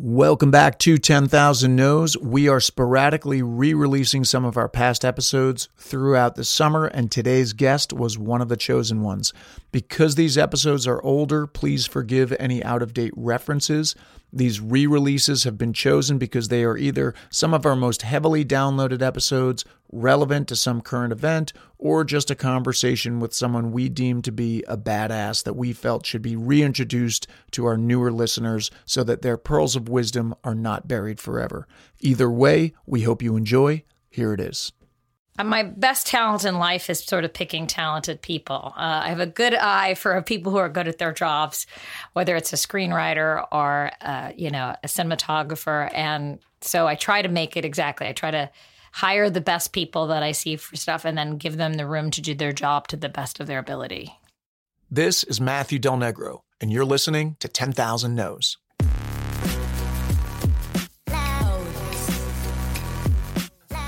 Welcome back to 10,000 No's. We are sporadically re releasing some of our past episodes throughout the summer, and today's guest was one of the chosen ones. Because these episodes are older, please forgive any out of date references. These re releases have been chosen because they are either some of our most heavily downloaded episodes, relevant to some current event, or just a conversation with someone we deem to be a badass that we felt should be reintroduced to our newer listeners so that their pearls of wisdom are not buried forever. Either way, we hope you enjoy. Here it is. Uh, my best talent in life is sort of picking talented people. Uh, I have a good eye for people who are good at their jobs, whether it's a screenwriter or uh, you know a cinematographer, and so I try to make it exactly. I try to hire the best people that I see for stuff, and then give them the room to do their job to the best of their ability. This is Matthew Del Negro, and you're listening to Ten Thousand No's.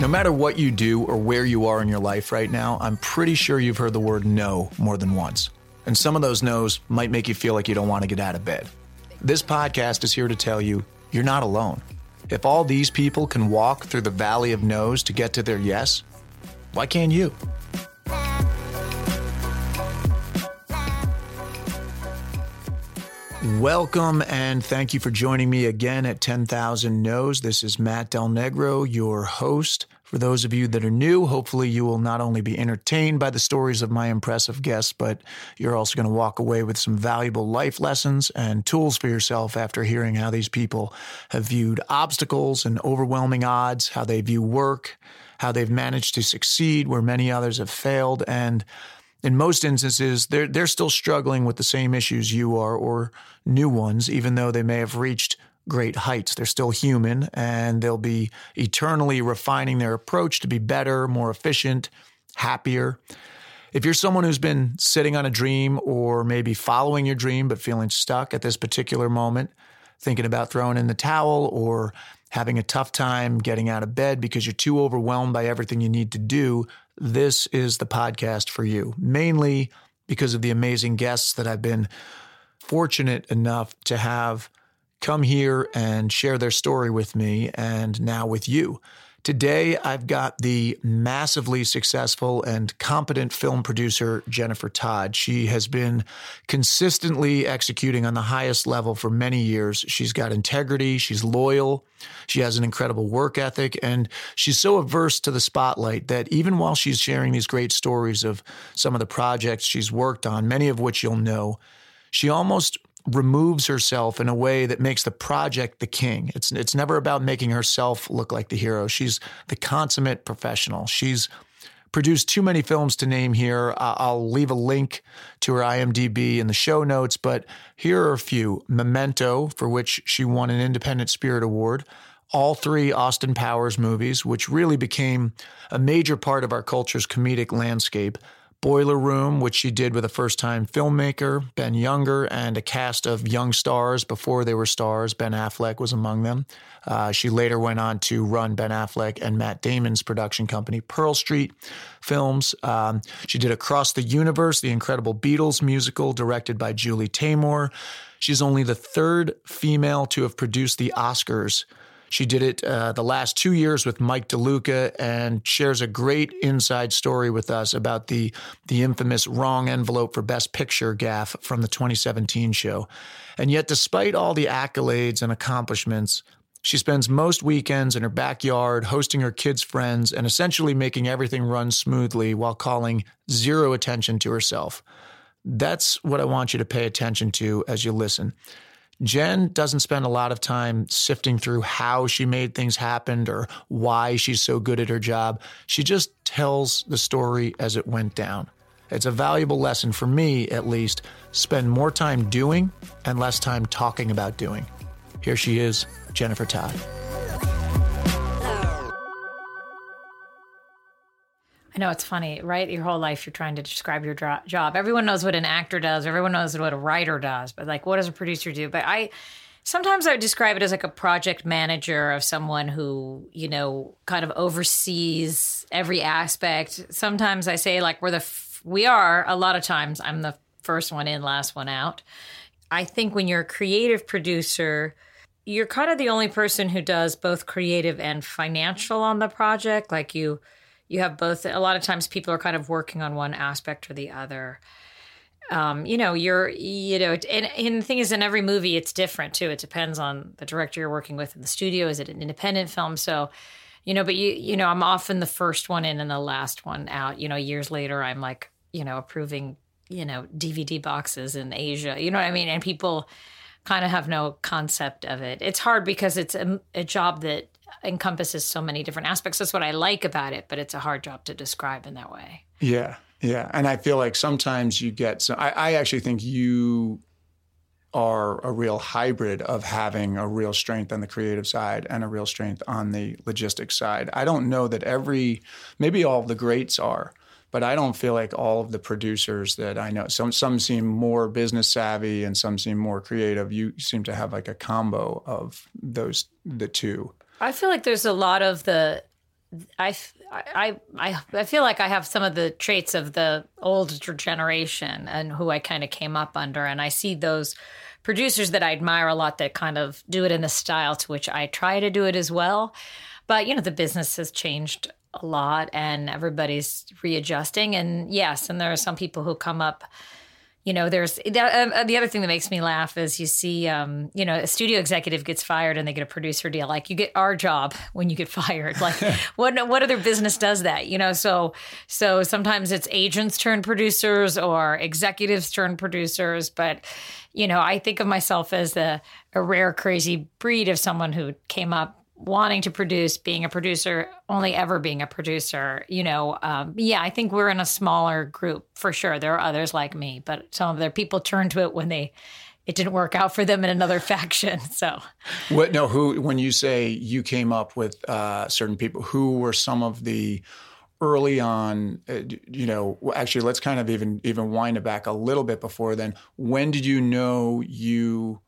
No matter what you do or where you are in your life right now, I'm pretty sure you've heard the word no more than once. And some of those no's might make you feel like you don't want to get out of bed. This podcast is here to tell you you're not alone. If all these people can walk through the valley of no's to get to their yes, why can't you? Welcome and thank you for joining me again at 10,000 No's. This is Matt Del Negro, your host. For those of you that are new, hopefully you will not only be entertained by the stories of my impressive guests, but you're also going to walk away with some valuable life lessons and tools for yourself after hearing how these people have viewed obstacles and overwhelming odds, how they view work, how they've managed to succeed where many others have failed, and in most instances, they're they're still struggling with the same issues you are or new ones, even though they may have reached great heights. They're still human and they'll be eternally refining their approach to be better, more efficient, happier. If you're someone who's been sitting on a dream or maybe following your dream but feeling stuck at this particular moment, thinking about throwing in the towel or having a tough time getting out of bed because you're too overwhelmed by everything you need to do, this is the podcast for you, mainly because of the amazing guests that I've been fortunate enough to have come here and share their story with me and now with you. Today, I've got the massively successful and competent film producer, Jennifer Todd. She has been consistently executing on the highest level for many years. She's got integrity, she's loyal, she has an incredible work ethic, and she's so averse to the spotlight that even while she's sharing these great stories of some of the projects she's worked on, many of which you'll know, she almost removes herself in a way that makes the project the king. It's it's never about making herself look like the hero. She's the consummate professional. She's produced too many films to name here. I'll leave a link to her IMDb in the show notes, but here are a few. Memento, for which she won an Independent Spirit Award. All three Austin Powers movies, which really became a major part of our culture's comedic landscape. Boiler Room, which she did with a first time filmmaker, Ben Younger, and a cast of young stars before they were stars. Ben Affleck was among them. Uh, she later went on to run Ben Affleck and Matt Damon's production company, Pearl Street Films. Um, she did Across the Universe, the incredible Beatles musical directed by Julie Taymor. She's only the third female to have produced the Oscars she did it uh, the last two years with Mike DeLuca and shares a great inside story with us about the the infamous wrong envelope for Best Picture gaffe from the 2017 show. And yet, despite all the accolades and accomplishments, she spends most weekends in her backyard hosting her kids' friends and essentially making everything run smoothly while calling zero attention to herself. That's what I want you to pay attention to as you listen. Jen doesn't spend a lot of time sifting through how she made things happen or why she's so good at her job. She just tells the story as it went down. It's a valuable lesson for me, at least. Spend more time doing and less time talking about doing. Here she is, Jennifer Todd. I know it's funny, right? Your whole life you're trying to describe your job. Everyone knows what an actor does, everyone knows what a writer does, but like what does a producer do? But I sometimes I would describe it as like a project manager of someone who, you know, kind of oversees every aspect. Sometimes I say like we're the f- we are a lot of times I'm the first one in, last one out. I think when you're a creative producer, you're kind of the only person who does both creative and financial on the project. Like you, you have both. A lot of times, people are kind of working on one aspect or the other. Um, you know, you're, you know, and, and the thing is, in every movie, it's different too. It depends on the director you're working with in the studio. Is it an independent film? So, you know, but you, you know, I'm often the first one in and the last one out. You know, years later, I'm like, you know, approving, you know, DVD boxes in Asia. You know what I mean? And people kind of have no concept of it. It's hard because it's a, a job that encompasses so many different aspects. That's what I like about it, but it's a hard job to describe in that way. Yeah. Yeah. And I feel like sometimes you get some, I, I actually think you are a real hybrid of having a real strength on the creative side and a real strength on the logistics side. I don't know that every, maybe all the greats are, but I don't feel like all of the producers that I know. Some some seem more business savvy and some seem more creative. You seem to have like a combo of those the two. I feel like there's a lot of the I, I, I, I feel like I have some of the traits of the older generation and who I kind of came up under. And I see those producers that I admire a lot that kind of do it in the style to which I try to do it as well. But, you know, the business has changed a lot and everybody's readjusting. And yes, and there are some people who come up. You know, there's that, uh, the other thing that makes me laugh is you see, um, you know, a studio executive gets fired and they get a producer deal. Like you get our job when you get fired. Like what what other business does that? You know, so so sometimes it's agents turn producers or executives turn producers. But you know, I think of myself as a, a rare crazy breed of someone who came up wanting to produce, being a producer, only ever being a producer, you know, um, yeah, I think we're in a smaller group for sure. There are others like me, but some of their people turn to it when they it didn't work out for them in another faction. So, what? No, who? When you say you came up with uh, certain people, who were some of the early on? Uh, you know, actually, let's kind of even even wind it back a little bit before then. When did you know you?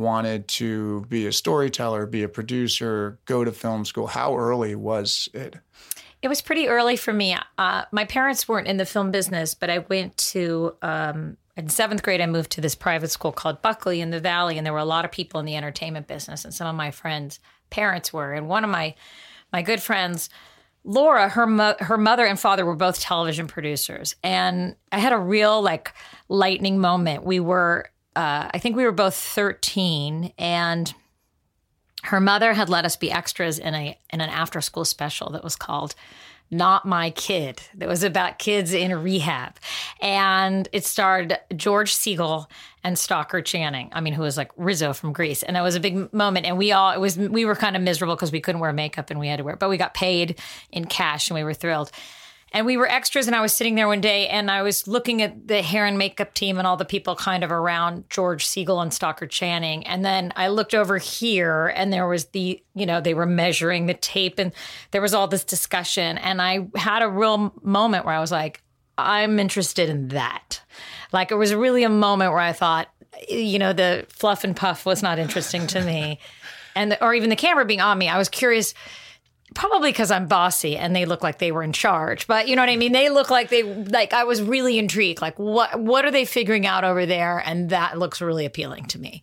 Wanted to be a storyteller, be a producer, go to film school? How early was it? It was pretty early for me. Uh, my parents weren't in the film business, but I went to, um, in seventh grade, I moved to this private school called Buckley in the Valley, and there were a lot of people in the entertainment business, and some of my friends' parents were. And one of my, my good friends, Laura, her mo- her mother and father were both television producers, and I had a real like lightning moment. We were uh, I think we were both 13 and her mother had let us be extras in a in an after school special that was called not My Kid that was about kids in rehab. And it starred George Segal and Stockard Channing. I mean, who was like Rizzo from Grease. And that was a big moment. And we all, it was, we were kind of miserable because we couldn't wear makeup and we had to wear, but we got paid in cash and we were thrilled and we were extras and i was sitting there one day and i was looking at the hair and makeup team and all the people kind of around george Segal and stockard channing. And then i looked over here and there was the you know they were measuring the tape and there was all this discussion. And i had a real moment where i was like i'm interested in that. Like it was really a moment where i thought you know the fluff and puff was not interesting to me. And the, or even the camera being on me i was curious probably because I'm bossy and they look like they were in charge. But you know what I mean? They look like they like I was really intrigued. Like what what are they figuring out over there? And that looks really appealing to me.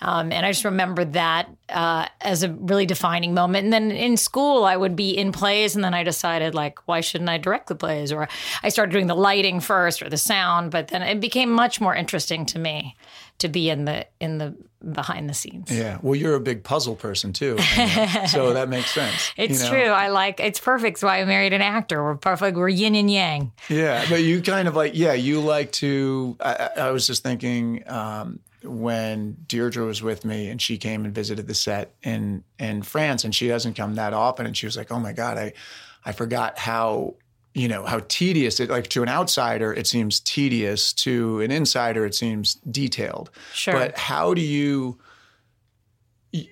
Um, and I just remember that uh, as a really defining moment. And then in school, I would be in plays, and then I decided like, why shouldn't I direct the plays? Or I started doing the lighting first or the sound, but then it became much more interesting to me to be in the in the behind the scenes. Yeah. Well, you're a big puzzle person too. so that makes sense. It's you know? true. I like it's perfect. That's why I married an actor. We're perfect. We're yin and yang. Yeah. But you kind of like, yeah, you like to, I, I was just thinking, um, when Deirdre was with me and she came and visited the set in in France and she doesn't come that often. And she was like, "Oh my god, I I forgot how you know how tedious it like to an outsider it seems tedious. To an insider it seems detailed. Sure. But how do you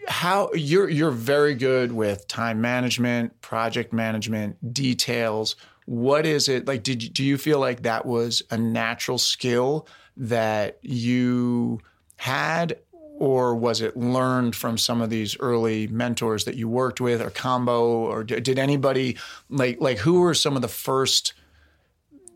how you're you're very good with time management project management details. What is it like did do you feel like that was a natural skill that you had or was it learned from some of these early mentors that you worked with or combo or did anybody like like who were some of the first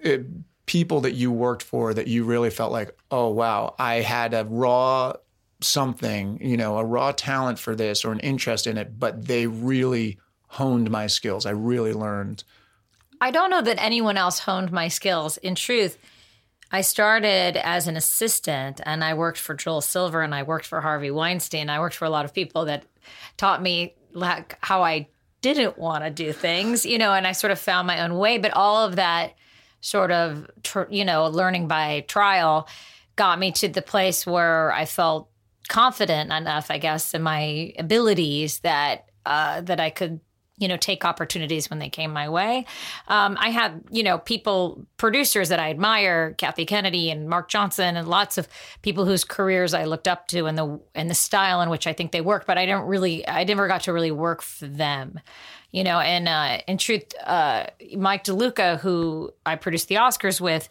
uh, people that you worked for that you really felt like oh wow i had a raw something, you know, a raw talent for this or an interest in it, but they really honed my skills. I really learned. I don't know that anyone else honed my skills. In truth, I started as an assistant and I worked for Joel Silver and I worked for Harvey Weinstein. I worked for a lot of people that taught me like how I didn't want to do things, you know, and I sort of found my own way. But all of that sort of, you know, learning by trial got me to the place where I felt confident enough, I guess, in my abilities that uh, that I could you know take opportunities when they came my way. Um, i had you know people producers that i admire kathy kennedy and mark johnson and lots of people whose careers i looked up to and the and the style in which i think they worked but i don't really i never got to really work for them you know and uh, in truth uh, mike deluca who i produced the oscars with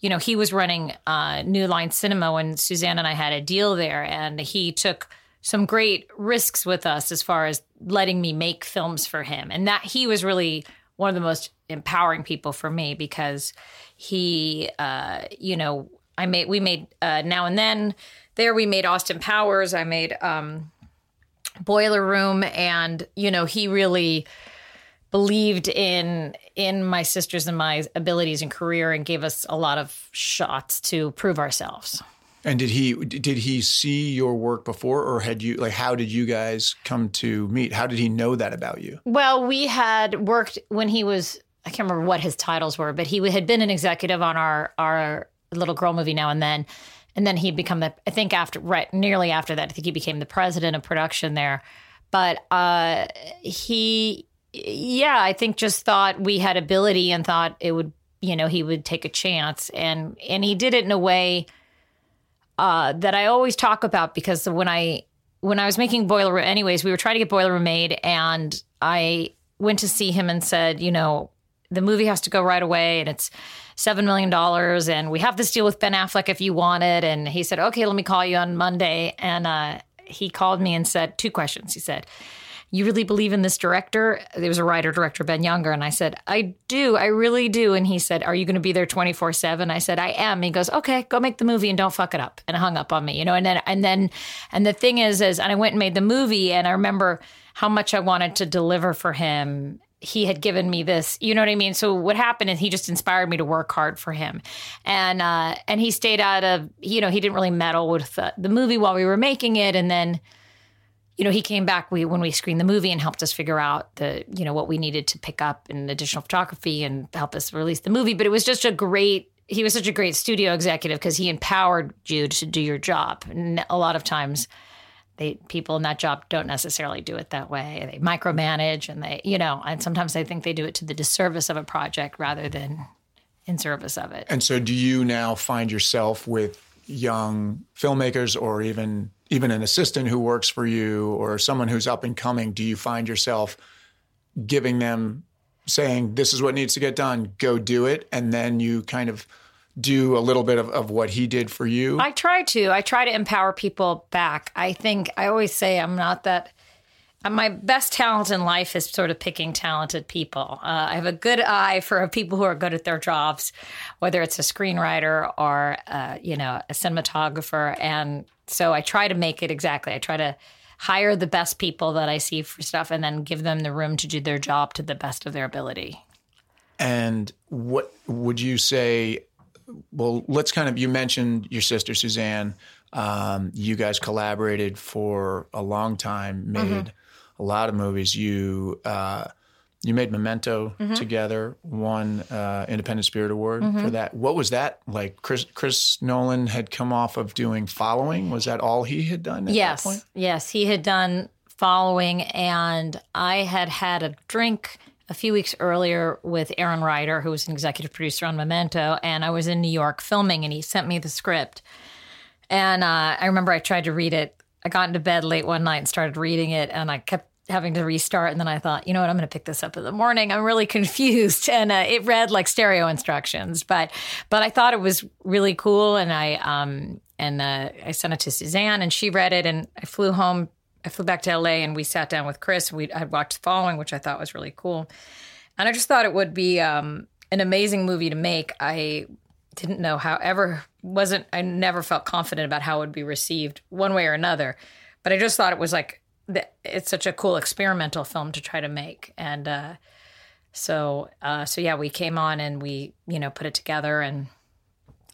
you know, he was running uh, New Line Cinema when Suzanne and I had a deal there, and he took some great risks with us as far as letting me make films for him. And that he was really one of the most empowering people for me because he, uh, you know, I made, we made uh, Now and Then there, we made Austin Powers, I made um, Boiler Room, and, you know, he really believed in in my sisters and my abilities and career and gave us a lot of shots to prove ourselves. And did he did he see your work before or had you like how did you guys come to meet? How did he know that about you? Well, we had worked when he was I can't remember what his titles were, but he had been an executive on our our little girl movie now and then. And then he'd become the I think after right nearly after that, I think he became the president of production there. But uh he yeah, I think just thought we had ability and thought it would, you know, he would take a chance, and and he did it in a way uh, that I always talk about because when I when I was making Boiler Room, anyways, we were trying to get Boiler Room made, and I went to see him and said, you know, the movie has to go right away, and it's seven million dollars, and we have this deal with Ben Affleck if you want it, and he said, okay, let me call you on Monday, and uh, he called me and said two questions. He said you really believe in this director? There was a writer director, Ben Younger. And I said, I do. I really do. And he said, Are you going to be there 24 7? I said, I am. He goes, Okay, go make the movie and don't fuck it up. And hung up on me, you know, and then, and then, and the thing is, is, and I went and made the movie and I remember how much I wanted to deliver for him he had given me this you know what i mean so what happened is he just inspired me to work hard for him and uh and he stayed out of you know he didn't really meddle with the, the movie while we were making it and then you know, he came back we, when we screened the movie and helped us figure out the, you know, what we needed to pick up in additional photography and help us release the movie. But it was just a great, he was such a great studio executive because he empowered you to do your job. And a lot of times, they people in that job don't necessarily do it that way. They micromanage and they, you know, and sometimes I think they do it to the disservice of a project rather than in service of it. And so, do you now find yourself with young filmmakers or even even an assistant who works for you or someone who's up and coming, do you find yourself giving them saying, this is what needs to get done, go do it? And then you kind of do a little bit of, of what he did for you? I try to. I try to empower people back. I think I always say I'm not that uh, my best talent in life is sort of picking talented people. Uh, I have a good eye for people who are good at their jobs, whether it's a screenwriter or uh, you know a cinematographer, and so I try to make it exactly. I try to hire the best people that I see for stuff, and then give them the room to do their job to the best of their ability. And what would you say? Well, let's kind of. You mentioned your sister Suzanne. Um, you guys collaborated for a long time. Made. Mm-hmm a lot of movies. You uh, you made Memento mm-hmm. together, won uh, Independent Spirit Award mm-hmm. for that. What was that like? Chris Chris Nolan had come off of doing Following. Was that all he had done? At that point? Yes, yes, he had done Following, and I had had a drink a few weeks earlier with Aaron Ryder, who was an executive producer on Memento, and I was in New York filming, and he sent me the script. And uh, I remember I tried to read it I got into bed late one night and started reading it, and I kept having to restart. And then I thought, you know what, I'm going to pick this up in the morning. I'm really confused, and uh, it read like stereo instructions, but but I thought it was really cool, and I um and uh, I sent it to Suzanne, and she read it, and I flew home. I flew back to LA, and we sat down with Chris. We I watched the following, which I thought was really cool, and I just thought it would be um, an amazing movie to make. I didn't know how ever wasn't I never felt confident about how it would be received one way or another. But I just thought it was like it's such a cool experimental film to try to make, and uh, so uh, so yeah, we came on and we you know put it together and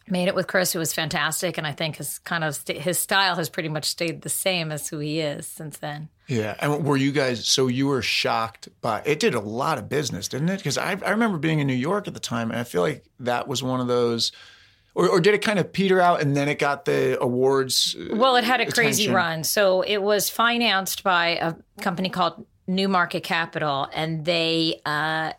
made it with Chris, who was fantastic, and I think his kind of st- his style has pretty much stayed the same as who he is since then. Yeah, and were you guys? So you were shocked by it? Did a lot of business, didn't it? Because I, I remember being in New York at the time, and I feel like that was one of those. Or, or did it kind of peter out and then it got the awards? Uh, well, it had a attention? crazy run. So it was financed by a company called Newmarket Capital, and they uh,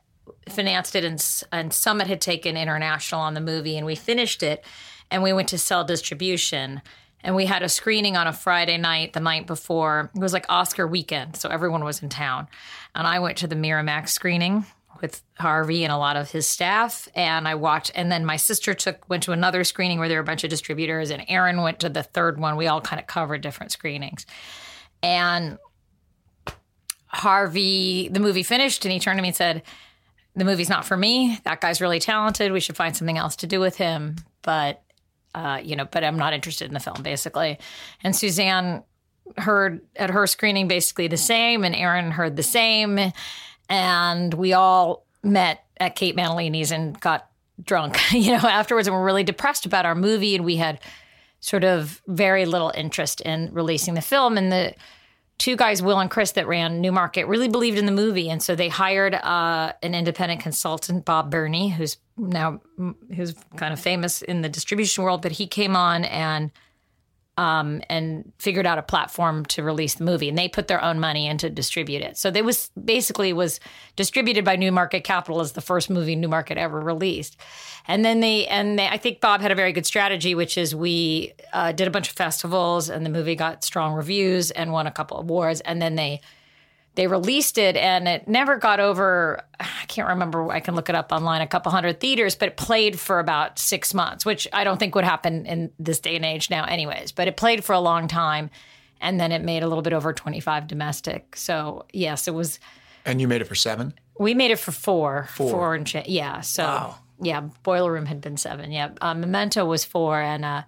financed it, and, and Summit had taken international on the movie, and we finished it, and we went to sell distribution. And we had a screening on a Friday night the night before. It was like Oscar weekend, so everyone was in town. And I went to the Miramax screening with Harvey and a lot of his staff. And I watched, and then my sister took went to another screening where there were a bunch of distributors, and Aaron went to the third one. We all kind of covered different screenings. And Harvey, the movie finished, and he turned to me and said, the movie's not for me. That guy's really talented. We should find something else to do with him. But, uh, you know, but I'm not interested in the film, basically. And Suzanne heard at her screening basically the same, and Aaron heard the same. And we all met at Kate Mantilini's and got drunk, you know, afterwards. And we're really depressed about our movie. And we had sort of very little interest in releasing the film. And the, two guys, Will and Chris, that ran Newmarket, really believed in the movie, and so they hired uh, an independent consultant, Bob Berney, who's now who's kind of famous in the distribution world. But he came on and um, and figured out a platform to release the movie, and they put their own money in to distribute it. So they was basically was distributed by Newmarket Capital as the first movie Newmarket ever released, and then they and they, I think Bob had a very good strategy, which is we uh, did a bunch of festivals, and the movie got strong reviews and won a couple awards, and then they they released it and it never got over i can't remember i can look it up online a couple hundred theaters but it played for about six months which i don't think would happen in this day and age now anyways but it played for a long time and then it made a little bit over 25 domestic. So yes it was and you made it for seven? We made it for four. Four, four and ch- yeah so wow. yeah boiler room had been seven yeah. Uh, memento was four and uh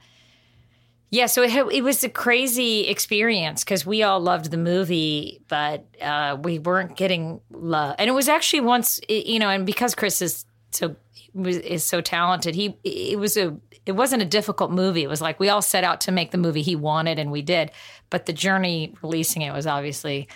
yeah, so it, it was a crazy experience because we all loved the movie, but uh, we weren't getting love. And it was actually once, you know, and because Chris is so is so talented, he it was a it wasn't a difficult movie. It was like we all set out to make the movie he wanted, and we did. But the journey releasing it was obviously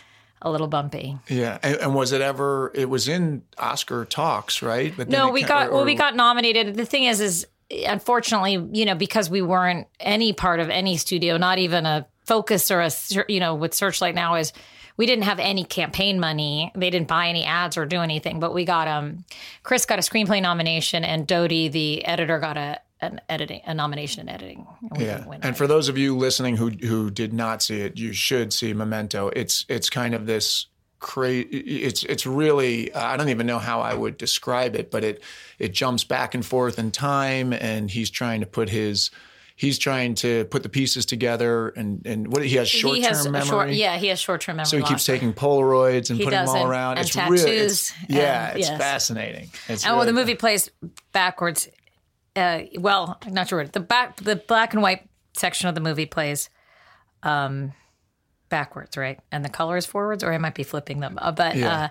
a little bumpy. Yeah, and, and, was it ever? It was in Oscar talks, right? But no, we got or, well, we got nominated. The thing is, is unfortunately, you know, because we weren't any part of any studio, not even a focus or a, you know, with Searchlight now is we didn't have any campaign money. They didn't buy any ads or do anything, but we got, um, Chris got a screenplay nomination and Dody, the editor, got a, an editing, a nomination in editing. And yeah. And for those of you listening who, who did not see it, you should see Memento. It's, it's kind of this crazy. It's it's really I don't even know how I would describe it, but it it jumps back and forth in time, and he's trying to put his he's trying to put the pieces together and and what he has short term memory. Short, yeah, he has short term memory. So he keeps taking Polaroids and he putting them all around. And it's tattoos. really it's, yeah, and, it's yes. fascinating. It's and really well, the movie plays backwards. Uh, well, not sure the back the black and white section of the movie plays. Um, backwards, right? And the colors forwards, or I might be flipping them. Uh, but yeah. uh,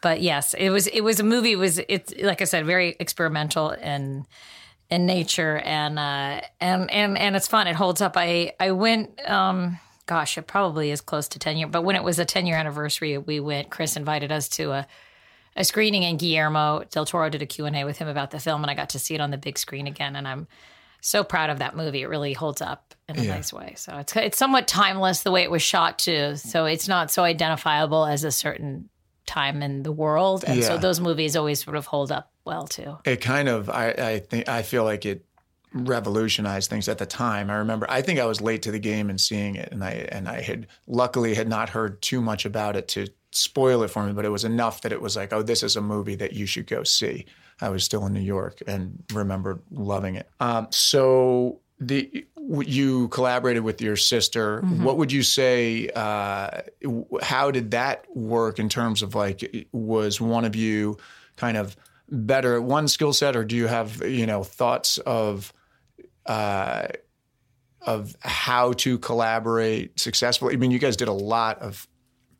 but yes, it was it was a movie. It was it's like I said, very experimental and in nature and uh, and and and it's fun. It holds up. I I went. Um, gosh, it probably is close to ten years. But when it was a ten year anniversary, we went. Chris invited us to a a screening, and Guillermo del Toro did a Q and A with him about the film, and I got to see it on the big screen again. And I'm so proud of that movie. It really holds up in a yeah. nice way. So it's it's somewhat timeless the way it was shot too. So it's not so identifiable as a certain time in the world, and yeah. so those movies always sort of hold up well too. It kind of I I think I feel like it revolutionized things at the time. I remember I think I was late to the game in seeing it and I and I had luckily had not heard too much about it to spoil it for me, but it was enough that it was like, oh, this is a movie that you should go see. I was still in New York and remember loving it. Um, so the you collaborated with your sister. Mm-hmm. What would you say? Uh, how did that work in terms of like was one of you kind of better at one skill set, or do you have you know thoughts of uh, of how to collaborate successfully? I mean, you guys did a lot of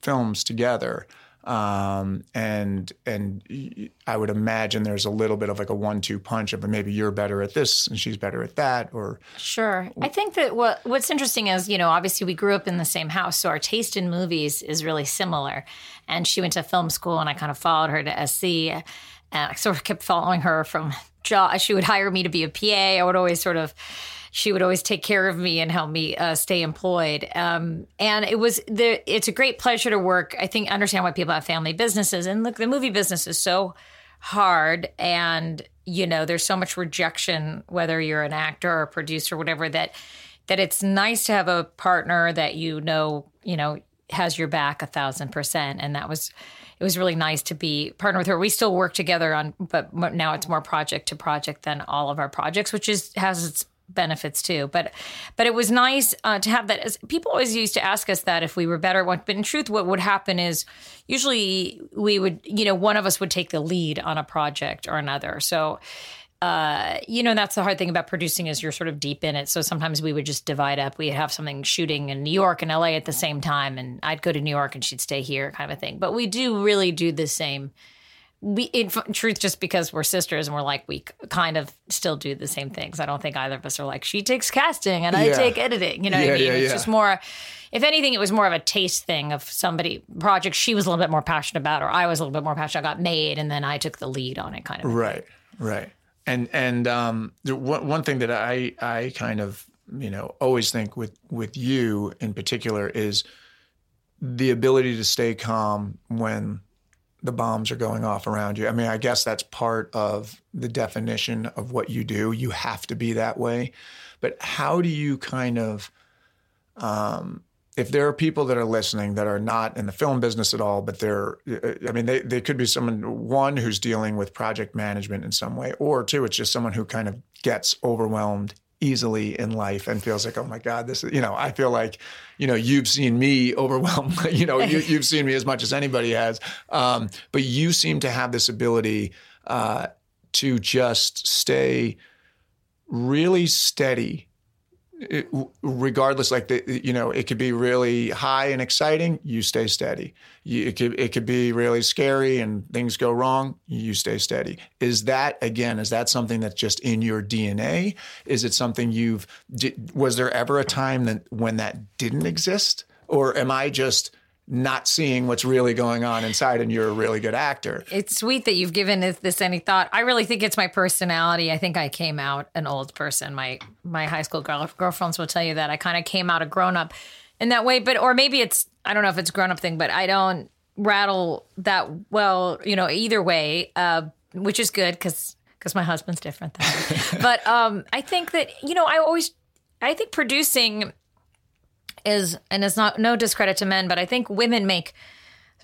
films together. Um, and and I would imagine there's a little bit of like a one-two punch of maybe you're better at this and she's better at that, or sure. I think that what what's interesting is you know obviously we grew up in the same house, so our taste in movies is really similar. And she went to film school, and I kind of followed her to SC. And I sort of kept following her from job. She would hire me to be a PA. I would always sort of she would always take care of me and help me uh, stay employed. Um, and it was the it's a great pleasure to work. I think understand why people have family businesses. And look, the movie business is so hard, and you know there's so much rejection whether you're an actor or a producer, or whatever that that it's nice to have a partner that you know you know has your back a thousand percent. And that was it was really nice to be partner with her. We still work together on, but now it's more project to project than all of our projects, which is has its benefits too. But but it was nice uh, to have that. As people always used to ask us that if we were better. But in truth, what would happen is usually we would, you know, one of us would take the lead on a project or another. So. Uh, you know, that's the hard thing about producing is you're sort of deep in it. So sometimes we would just divide up. We'd have something shooting in New York and LA at the same time, and I'd go to New York and she'd stay here, kind of a thing. But we do really do the same we in truth just because we're sisters and we're like we kind of still do the same things i don't think either of us are like she takes casting and i Yeah. take editing you know what i mean yeah, it's yeah. just more if anything it was more of a taste thing of somebody project she was a little bit more passionate about or i was a little bit more passionate I got made and then i took the lead on it kind of Right, right. And and um, one one thing that I I kind of you know always think with with you in particular is the ability to stay calm when the bombs are going off around you. I mean, I guess that's part of the definition of what you do. You have to be that way. But how do you kind of um, if there are people that are listening that are not in the film business at all, but they're, I mean, they, they could be someone, one who's dealing with project management in some way, or two, it's just someone who kind of gets overwhelmed easily in life and feels like, oh my God, this is, you know, I feel like, you know, you've seen me overwhelmed, you know, you, you've seen me as much as anybody has. Um, but you seem to have this ability uh, to just stay really steady regardless like the you know it could be really high and exciting you stay steady. You, it could it could be really scary and things go wrong you stay steady. Is that again is that something that's just in your DNA is it something you've did, was there ever a time that when that didn't exist? Or am I just not seeing what's really going on inside and you're a really good actor it's sweet that you've given this, this any thought. I really think it's my personality. I think I came out an old person. My my high school girl, girlfriends will tell you that I kind of came out a grown up in that way. But or maybe it's I don't know if it's grown up thing, but I don't rattle that well. You know, either way, uh, which is good because because my husband's different than but um, I think that you know I always I think producing is and it's not no discredit to men, but I think women make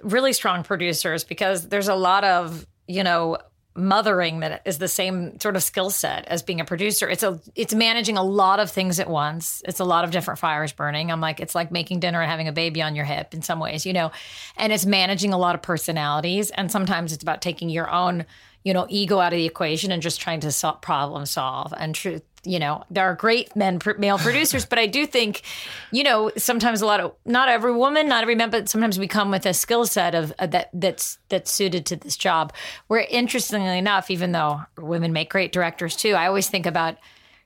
really strong producers because there's a lot of you know mothering that is the same sort of skill set as being a producer. It's a it's managing a lot of things at once. It's a lot of different fires burning. I'm like it's like making dinner and having a baby on your hip in some ways you know and it's managing a lot of personalities. And sometimes it's about taking your own you know ego out of the equation and just trying to solve, problem solve and truth you know there are great men pr- male producers but i do think you know sometimes a lot of not every woman not every man but sometimes we come with a skill set of uh, that that's that's suited to this job where interestingly enough even though women make great directors too i always think about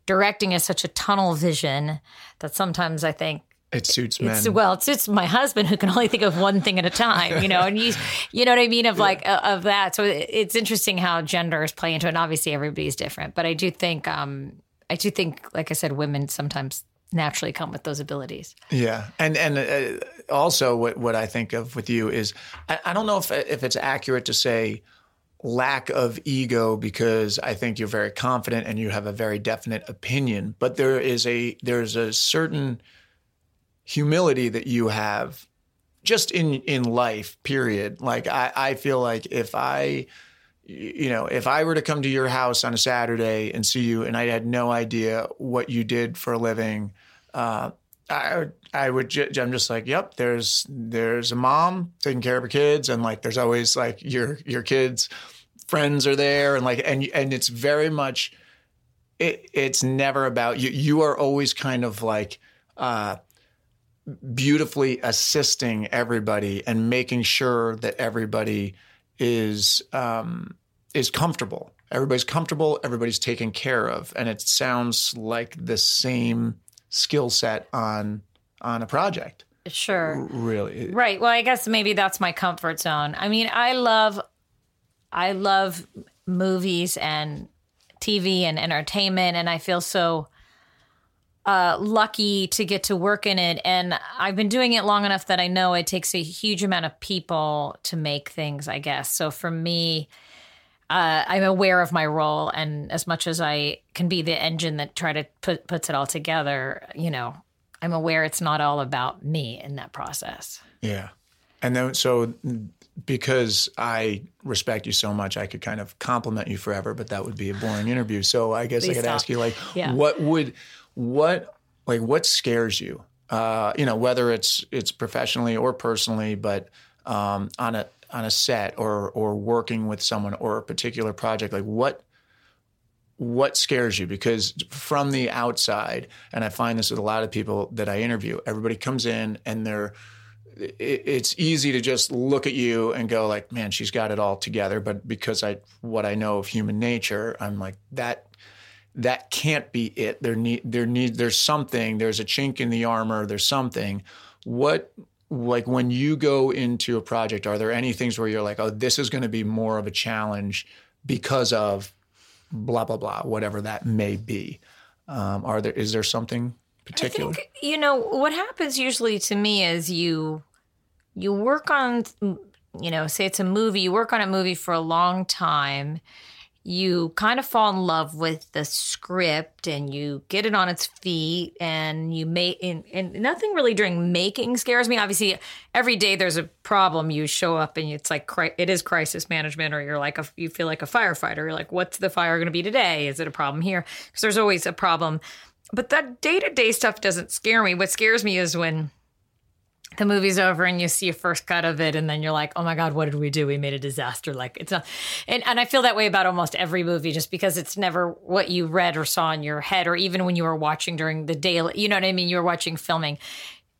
directing as such a tunnel vision that sometimes i think it suits men it's, well, it suits my husband who can only think of one thing at a time, you know, and he's, you know what I mean, of like uh, of that. So it's interesting how genders play into it. And obviously, everybody's different, but I do think, um, I do think, like I said, women sometimes naturally come with those abilities. Yeah, and and uh, also what what I think of with you is I, I don't know if if it's accurate to say lack of ego because I think you're very confident and you have a very definite opinion, but there is a there's a certain humility that you have just in in life period like i i feel like if i you know if i were to come to your house on a saturday and see you and i had no idea what you did for a living uh I would, I would, ju- I'm just like, yep. There's, there's a mom taking care of her kids, and like, there's always like your, your kids friends are there and like and and it's very much it, it's never about you you are always kind of like uh beautifully assisting everybody and making sure that everybody is um is comfortable everybody's comfortable everybody's taken care of and it sounds like the same skill set on on a project Sure. really Right. Well, I guess maybe that's my comfort zone. I mean, I love I love movies and TV and entertainment and I feel so uh, lucky to get to work in it and I've been doing it long enough that I know it takes a huge amount of people to make things, I guess. So for me, uh, I'm aware of my role, and as much as I can be the engine that try to put puts it all together, you know, I'm aware it's not all about me in that process. Yeah. And then, so because I respect you so much, I could kind of compliment you forever, but that would be a boring interview. So I guess I could stop. ask you, like, Yeah. what would, what, like, what scares you? Uh, you know, whether it's it's professionally or personally, but um, on a on a set or or working with someone or a particular project, like what what scares you because from the outside and i find this with a lot of people that i interview everybody comes in and they're it's easy to just look at you and go like man she's got it all together but because i what i know of human nature i'm like that that can't be it. There need there need there's something there's a chink in the armor there's something. What like when you go into a project are there any things where you're like oh this is going to be more of a challenge because of blah blah blah whatever that may be? Um, are there is there something particular? I think you know what happens usually to me is you you work on you know say it's a movie you work on a movie for a long time you kind of fall in love with the script and you get it on its feet and you make and, and nothing really during making scares me. Obviously every day there's a problem. You show up and it's like it is crisis management or you're like a, you feel like a firefighter. You're like what's the fire going to be today? Is it a problem here? Because there's always a problem. But that day-to-day stuff doesn't scare me. What scares me is when the movie's over and you see a first cut of it and then you're like oh my god what did we do? We made a disaster. Like it's not and, and i feel that way about almost every movie just because it's never what you read or saw in your head or even when you were watching during the day you know what i mean? You were watching filming.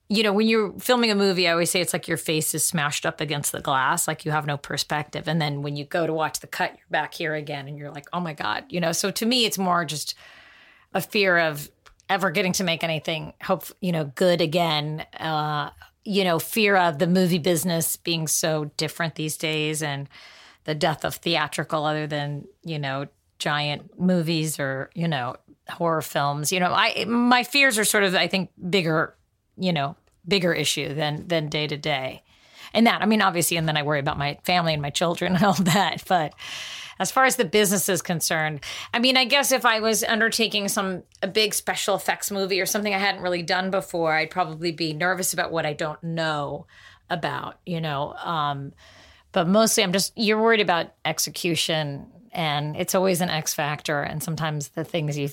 You know when you're filming a movie i always say it's like your face is smashed up against the glass like you have no perspective. And then when you go to watch the cut you're back here again and you're like oh my god you know? So to me it's more just a fear of ever getting to make anything hope you know good again uh you know fear of the movie business being so different these days and the death of theatrical other than you know giant movies or you know horror films. You know i my fears are sort of i think bigger you know bigger issue than than day to day and that i mean obviously and then i worry about my family and my children and all that but as far as the business is concerned. I mean i guess if i was undertaking some a big special effects movie or something i hadn't really done before i'd probably be nervous about what i don't know about you know? Um but mostly i'm just you're worried about execution and it's always an x factor and sometimes the things you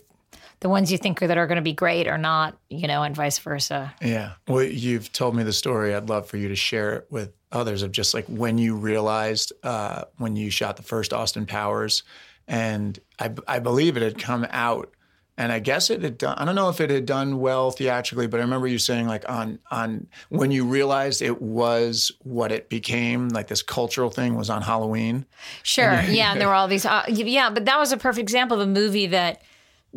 the ones you think are, that are going to be great are not you know and vice versa yeah well you've told me the story i'd love for you to share it with others of just like when you realized uh, when you shot the first austin powers and I, I believe it had come out and I guess it had done. I don't know if it had done well theatrically, but I remember you saying like on on when you realized it was what it became, like this cultural thing was on Halloween. Sure. Yeah. And there were all these. Uh, yeah. But that was a perfect example of a movie that,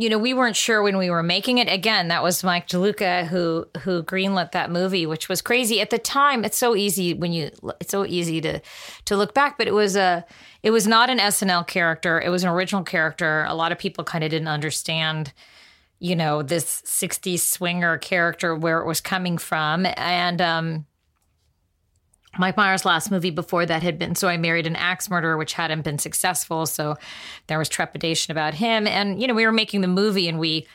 you know, we weren't sure when we were making it. Again, that was Mike DeLuca who who greenlit that movie, which was crazy at the time. It's so easy when you. It's so easy to to look back, but it was a. It was not an SNL character. It was an original character. A lot of people kind of didn't understand you know this 60s swinger character where it was coming from and um Mike Myers' last movie before that had been So I Married an Axe Murderer, which hadn't been successful. So there was trepidation about him. And, you know, we were making the movie and we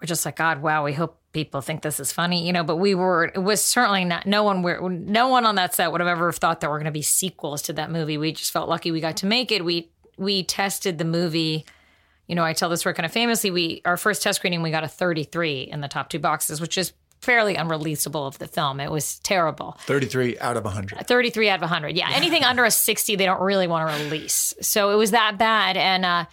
were just like, God, wow, we hope people think this is funny, you know, but we were, it was certainly not, no one, were, no one on that set would have ever thought there were going to be sequels to that movie. We just felt lucky we got to make it. We, we tested the movie. You know, I tell this story kind of famously. We, our first test screening, we got a 33 in the top two boxes, which is fairly unreleasable of the film. It was terrible. 33 out of 100. 33 out of 100. Yeah. Anything under a 60, they don't really want to release. So it was that bad. And uh,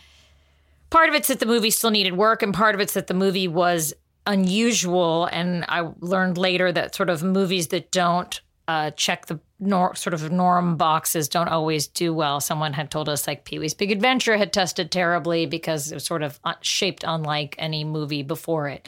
part of it's that the movie still needed work, and part of it's that the movie was unusual. And I learned later that sort of movies that don't uh, check the nor- sort of norm boxes don't always do well. Someone had told us like Pee Wee's Big Adventure had tested terribly because it was sort of shaped unlike any movie before it.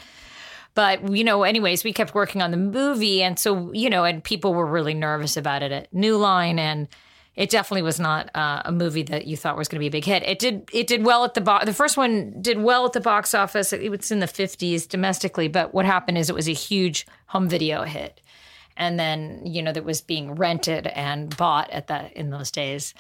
But, you know, anyways, we kept working on the movie. And so, you know, and people were really nervous about it at New Line. And it definitely was not uh, a movie that you thought was going to be a big hit. It did it did well at the box. The first one did well at the box office. It was in the 50s domestically, but what happened is it was a huge home video hit. And then, you know, that was being rented and bought at that in those days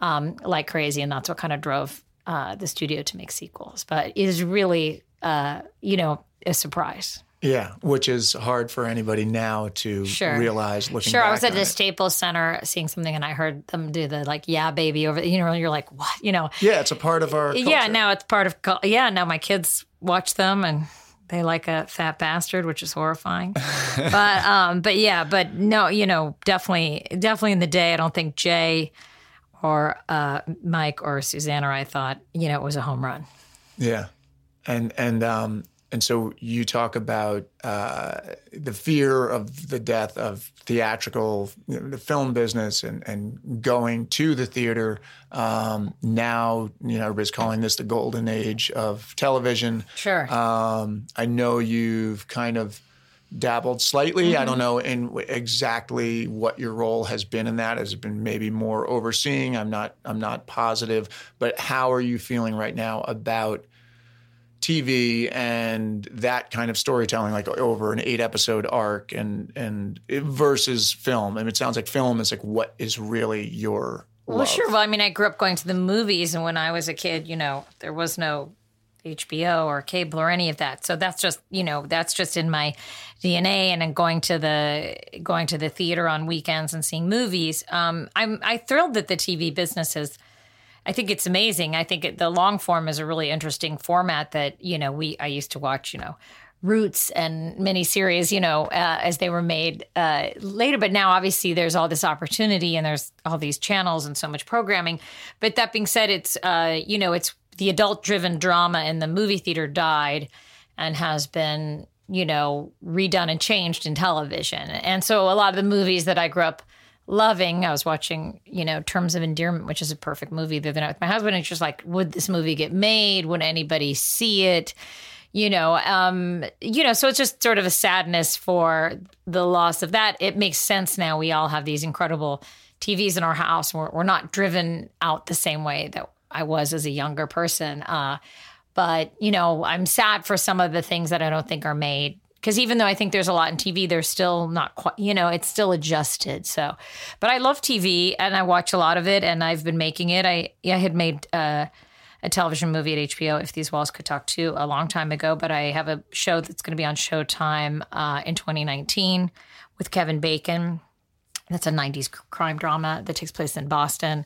um, like crazy. And that's what kind of drove uh, the studio to make sequels. But it is really, uh, you know, a surprise. Yeah, which is hard for anybody now to Sure. realize. Looking Sure, I was at the. Staples Center seeing something, and I heard them do the like "Yeah, baby" over. You know, you're like, what? You know? Yeah, it's a part of our. Yeah. Now it's part of. Yeah. Now my kids watch them, and they like a fat bastard, which is horrifying. but um, but yeah, but no, you know, definitely, definitely in the day, I don't think Jay or uh, Mike or Suzanne or I thought, you know, it was a home run. Yeah, and and um and so you talk about uh, the fear of the death of theatrical, you know, the film business, and and going to the theater. Um, now, you know, everybody's calling this the golden age of television. Sure. Um, I know you've kind of dabbled slightly. I Mm-hmm. don't know in exactly what your role has been in that. Has it been maybe more overseeing? I'm not. I'm not positive. But how are you feeling right now about TV and that kind of storytelling, like over an eight episode arc, and and versus film? I mean, it sounds like film is like what is really your Well, love. sure. Well, I mean, I grew up going to the movies, and when I was a kid, you know, there was no HBO or cable or any of that. So that's just, you know, that's just in my DNA. And then going to the going to the theater on weekends and seeing movies. Um, I'm I thrilled that the TV business is. I think it's amazing. I think it, the long form is a really interesting format that you know we I used to watch. You know. Roots and miniseries, you know, uh, as they were made uh, later. But now, obviously, there's all this opportunity and there's all these channels and so much programming. But that being said, it's uh, you know, it's the adult-driven drama in the movie theater died and has been you know redone and changed in television. And so, a lot of the movies that I grew up loving. I was watching, you know, Terms of Endearment, which is a perfect movie the other night with my husband. It's just like, would this movie get made? Would anybody see it? You know, um, you know, so it's just sort of a sadness for the loss of that. It makes sense now. We all have these incredible TVs in our house. We're, we're not driven out the same way that I was as a younger person. Uh, but you know, I'm sad for some of the things that I don't think are made because even though I think there's a lot in TV, there's still not quite, you know, it's still adjusted. So, but I love TV and I watch a lot of it, and I've been making it. I I had made uh, a television movie at HBO, If These Walls Could Talk Too, a long time ago. But I have a show that's going to be on Showtime uh, in 2019 with Kevin Bacon. That's a 90s crime drama that takes place in Boston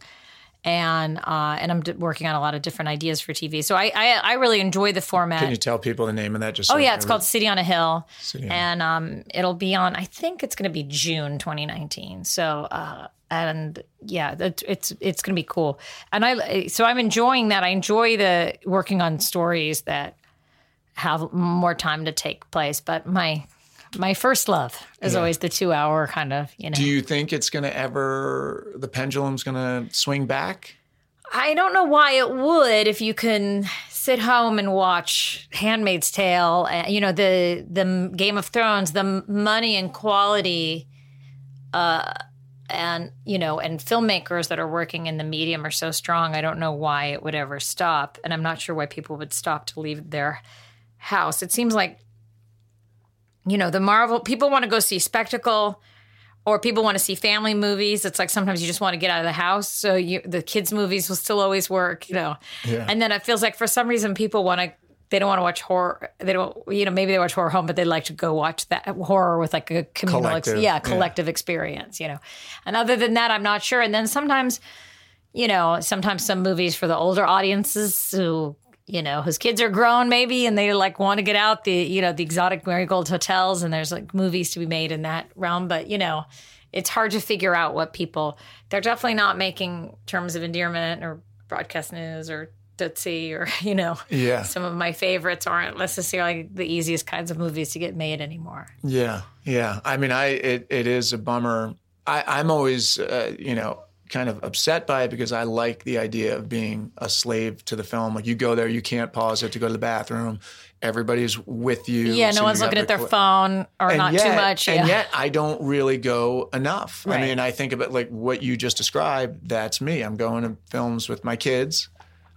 and uh, and I'm d- working on a lot of different ideas for TV. So I I, I really enjoy the format. Can you tell people the name of that? Just oh so yeah, it's called City on a Hill, City on and um, it'll be on. I think it's going to be June 2019. So uh, and yeah, it's it's going to be cool. And I so I'm enjoying that. I enjoy the working on stories that have more time to take place. But my my first love is always the two hour kind of you know. Do you think it's going to ever the pendulum's going to swing back? I don't know why it would if you can sit home and watch Handmaid's Tale, uh, you know the the Game of Thrones, the money and quality, uh, and you know, and filmmakers that are working in the medium are so strong. I don't know why it would ever stop, and I'm not sure why people would stop to leave their house. It seems like, you know, the Marvel people want to go see spectacle or people want to see family movies. It's like sometimes you just want to get out of the house. So you, the kids' movies will still always work, you know. Yeah. And then it feels like for some reason people want to. They don't want to watch horror. They don't, you know, maybe they watch horror home, but they like to go watch that horror with like a communal, ex- Collective, yeah, yeah. collective experience, you know. And other than that, I'm not sure. And then sometimes, you know, sometimes some movies for the older audiences who, you know, whose kids are grown maybe and they like want to get out the, you know, the exotic marigold hotels and there's like movies to be made in that realm. But, you know, it's hard to figure out what people, they're definitely not making terms of endearment or broadcast news or Tootsie or, you know, Yeah. some of my favorites aren't necessarily the easiest kinds of movies to get made anymore. Yeah, yeah. I mean, I it, it is a bummer. I, I'm always, uh, you know, kind of upset by it because I like the idea of being a slave to the film. Like you go there, you can't pause it to go to the bathroom. Everybody's with you. Yeah, so no one's looking at their cl- phone or And not yet- too much. And yet, I don't really go enough. Right. I mean, I think about like what you just described. That's me. I'm going to films with my kids.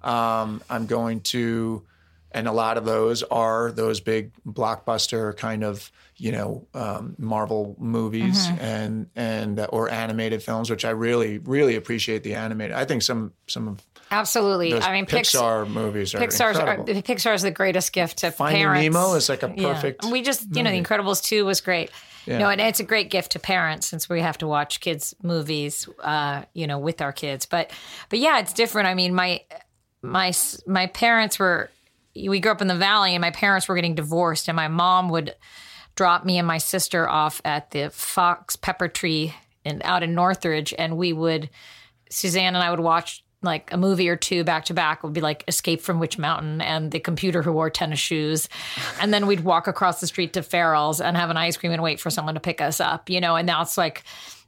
Um, I'm going to, and a lot of those are those big blockbuster kind of, you know, um, Marvel movies Mm-hmm. and and uh, or animated films, which I really really appreciate the animated. I think some some of Absolutely. I mean, Pixar. Pixar movies are Pixar's are. Pixar is the greatest gift to Finding parents. Nemo is like a Yeah. perfect. We just, you know, The Incredibles 2 was great. You Yeah. know, and it's a great gift to parents since we have to watch kids' movies, uh, you know, with our kids. But, but yeah, it's different. I mean, my, my, my parents were, we grew up in the valley and my parents were getting divorced and my mom would drop me and my sister off at the Fox Pepper Tree in, out in Northridge and we would, Suzanne and I would watch like a movie or two back to back. Would be like Escape from Witch Mountain and The Computer Who Wore Tennis Shoes. And then we'd walk across the street to Farrell's and have an ice cream and wait for someone to pick us up, you know, and that's like,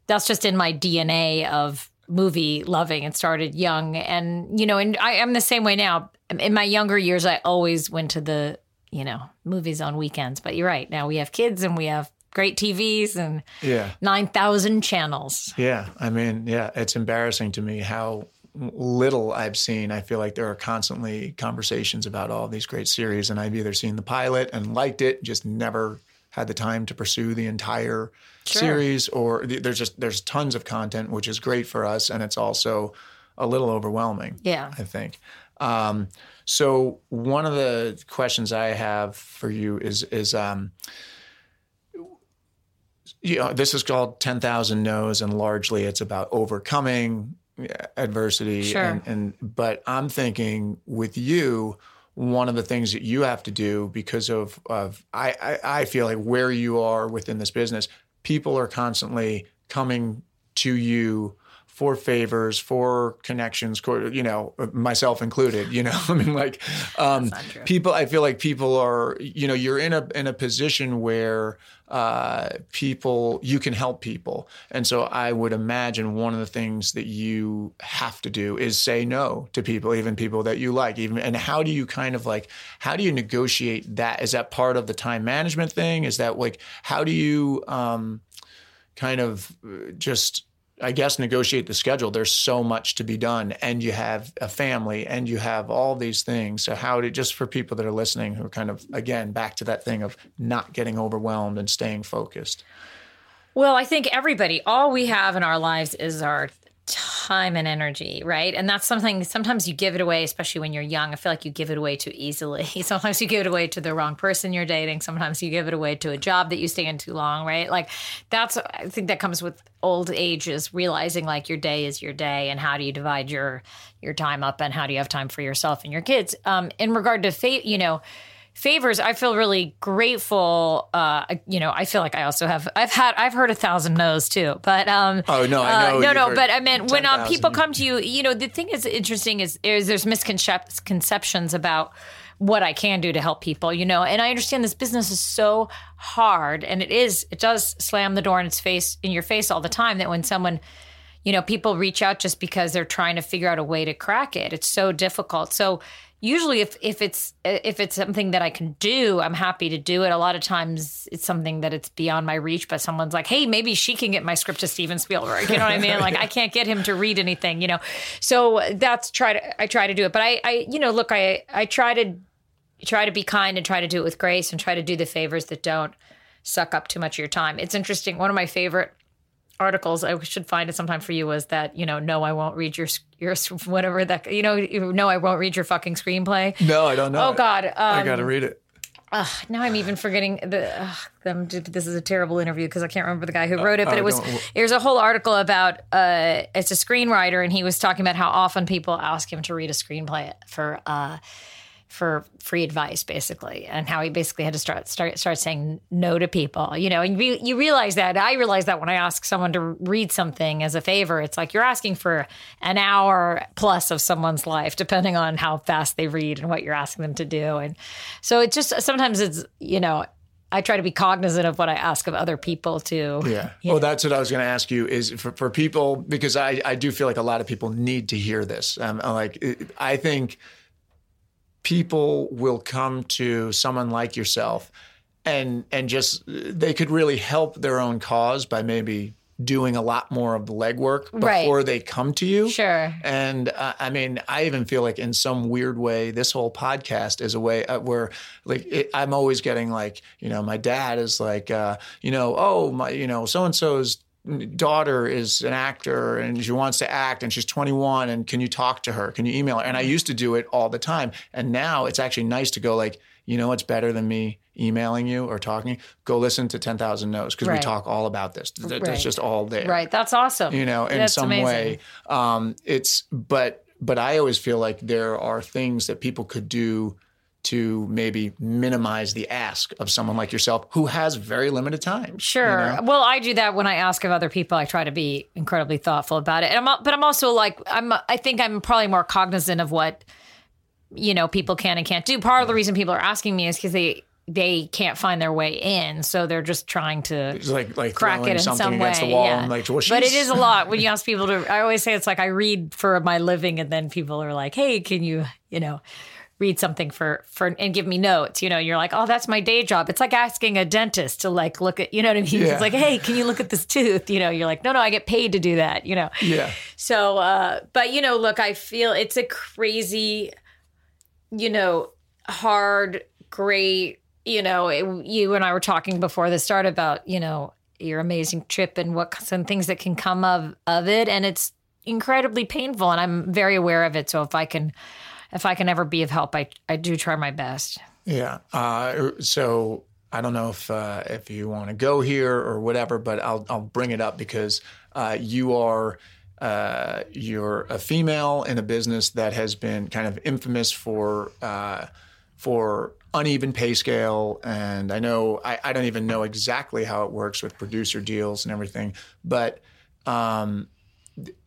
that's just in my DNA of movie loving and started young. And, you know, and I am the same way now. In my younger years, I always went to the, you know, movies on weekends. But you're right. Now we have kids and we have great TVs and yeah. 9,000 channels. Yeah, I mean, yeah, it's embarrassing to me how little I've seen. I feel like there are constantly conversations about all these great series, and I've either seen the pilot and liked it, just never had the time to pursue the entire Sure. series, or th- there's just there's tons of content, which is great for us, and it's also a little overwhelming. Yeah. I think. Um, so one of the questions I have for you is is um, you know, this is called 10,000 No's, and largely it's about overcoming adversity. Sure. And, and but I'm thinking with you, one of the things that you have to do because of of I, I, I feel like where you are within this business, people are constantly coming to you for favors, for connections, you know, myself included, you know, I mean, like, um, people, I feel like people are, you know, you're in a, in a position where, uh, people, you can help people. And so I would imagine one of the things that you have to do is say no to people, even people that you like, even, and how do you kind of like, how do you negotiate that? Is that part of the time management thing? Is that like, how do you, um, kind of uh, just I guess negotiate the schedule. There's so much to be done, and you have a family, and you have all these things. So how to just for people that are listening, who are kind of again back to that thing of not getting overwhelmed and staying focused. Well, I think everybody, all we have in our lives is our time and energy, right? And that's something sometimes you give it away, especially when you're young. I feel like you give it away too easily. Sometimes you give it away to the wrong person you're dating. Sometimes you give it away to a job that you stay in too long, right? Like that's, I think that comes with old age is realizing like your day is your day and how do you divide your your time up and how do you have time for yourself and your kids. Um, in regard to fate, you know, favors i feel really grateful uh you know i feel like i also have i've had i've heard a thousand no's too but um Oh, no, I uh, know no no but i meant when um, people come to you you know the thing is interesting is, is there's misconceptions about what I can do to help people, you know. And I understand this business is so hard and it is it does slam the door in its face in your face all the time that when someone you know, people reach out just because they're trying to figure out a way to crack it. It's so difficult. So usually if if it's if it's something that I can do, I'm happy to do it. A lot of times it's something that it's beyond my reach, but someone's like, "Hey, maybe she can get my script to Steven Spielberg." You know what I mean? Like I can't get him to read anything, you know. So that's try to I try to do it. But I I you know, look, I I try to try to be kind and try to do it with grace and try to do the favors that don't suck up too much of your time. It's interesting. One of my favorite articles I should find it sometime for you was that you know no I won't read your your whatever that you know no I won't read your fucking screenplay. No, I don't know. Oh God, um, I got to read it. ugh, now I'm even forgetting the. Them, this is a terrible interview because I can't remember the guy who wrote it, but oh, it was there's a whole article about uh, it's a screenwriter and he was talking about how often people ask him to read a screenplay for uh, for free advice basically and how he basically had to start start start saying no to people you know and you, you realize that i realize that when i ask someone to read something as a favor it's like you're asking for an hour plus of someone's life depending on how fast they read and what you're asking them to do and so it just sometimes it's you know I try to be cognizant of what I ask of other people too. Yeah. Well, that's what I was going to ask you is for, for people, because I, I do feel like a lot of people need to hear this. Um, like, I think people will come to someone like yourself and and just they could really help their own cause by maybe doing a lot more of the legwork before right. they come to you. Sure. And uh, I mean, I even feel like in some weird way, this whole podcast is a way uh, where, like, it, I'm always getting like, you know, my dad is like, uh, you know, oh my, you know, so and so's daughter is an actor and she wants to act and she's 21 and can you talk to her can you email her and i mm-hmm. used to do it all the time and now it's actually nice to go like you know what's better than me emailing you or talking go listen to 10,000 no's because right. we talk all about this that's right. just all there right that's awesome you know in that's some amazing. way um, it's but but i always feel like there are things that people could do to maybe minimize the ask of someone like yourself who has very limited time. Sure. You know? Well, I do that when I ask of other people. I try to be incredibly thoughtful about it. And I'm, but I'm also like I'm I think I'm probably more cognizant of what you know people can and can't do. Part of the reason people are asking me is because they they can't find their way in, so they're just trying to like like crack it in some way. yeah. And like, well, but it is a lot when you ask people to. I always say it's like I read for my living, and then people are like, "Hey, can you, you know." Read something for for and give me notes you know you're like oh that's my day job. It's like asking a dentist to like look at you know what i mean? Yeah. it's like hey can you look at this tooth? You know you're like no no i get paid to do that you know? Yeah. So uh but you know look i feel it's a crazy you know hard great you know it, you and i were talking before the start about you know your amazing trip and what some things that can come of of it and it's incredibly painful and i'm very aware of it so if i can if I can ever be of help, I I do try my best. Yeah. Uh, so I don't know if uh, if you want to go here or whatever, but I'll I'll bring it up because uh, you are. Uh, you're a female in a business that has been kind of infamous for uh, for uneven pay scale, and I know I, I, don't even know exactly how it works with producer deals and everything, but um,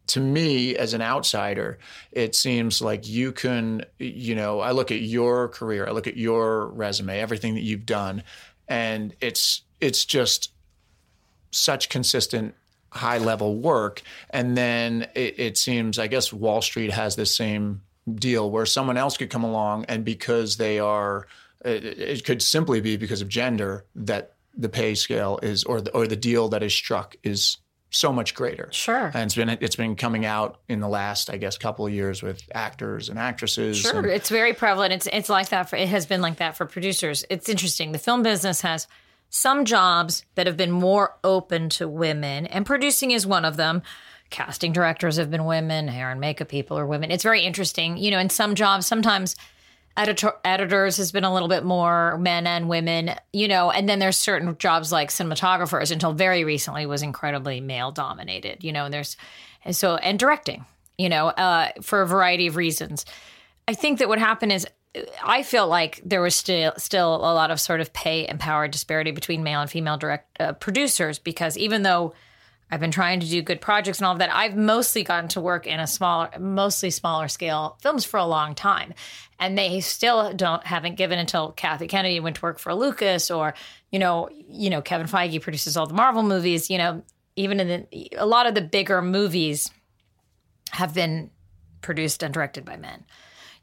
to me as an outsider it seems like you can you know i look at your career i look at your resume everything that you've done and it's it's just such consistent high level work. And then it, it seems i guess wall street has this same deal where someone else could come along and because they are it, it could simply be because of gender that the pay scale is or the, or the deal that is struck is so much greater. Sure. And it's been it's been coming out in the last, I guess, couple of years with actors and actresses. Sure, and, it's very prevalent. It's it's like that for it has been like that for producers. It's interesting. The film business has some jobs that have been more open to women, and producing is one of them. Casting directors have been women, hair and makeup people are women. It's very interesting. You know, in some jobs, sometimes editor editors has been a little bit more men and women, you know, and then there's certain jobs like cinematographers until very recently was incredibly male dominated, you know, and there's and so and directing, you know, uh, for a variety of reasons. I think that what happened is I feel like there was still still a lot of sort of pay and power disparity between male and female direct uh, producers because even though I've been trying to do good projects and all of that. I've mostly gotten to work in a smaller, mostly smaller scale films for a long time. And they still don't haven't given until Kathy Kennedy went to work for Lucas or, you know, you know, Kevin Feige produces all the Marvel movies, you know, even in the a lot of the bigger movies have been produced and directed by men.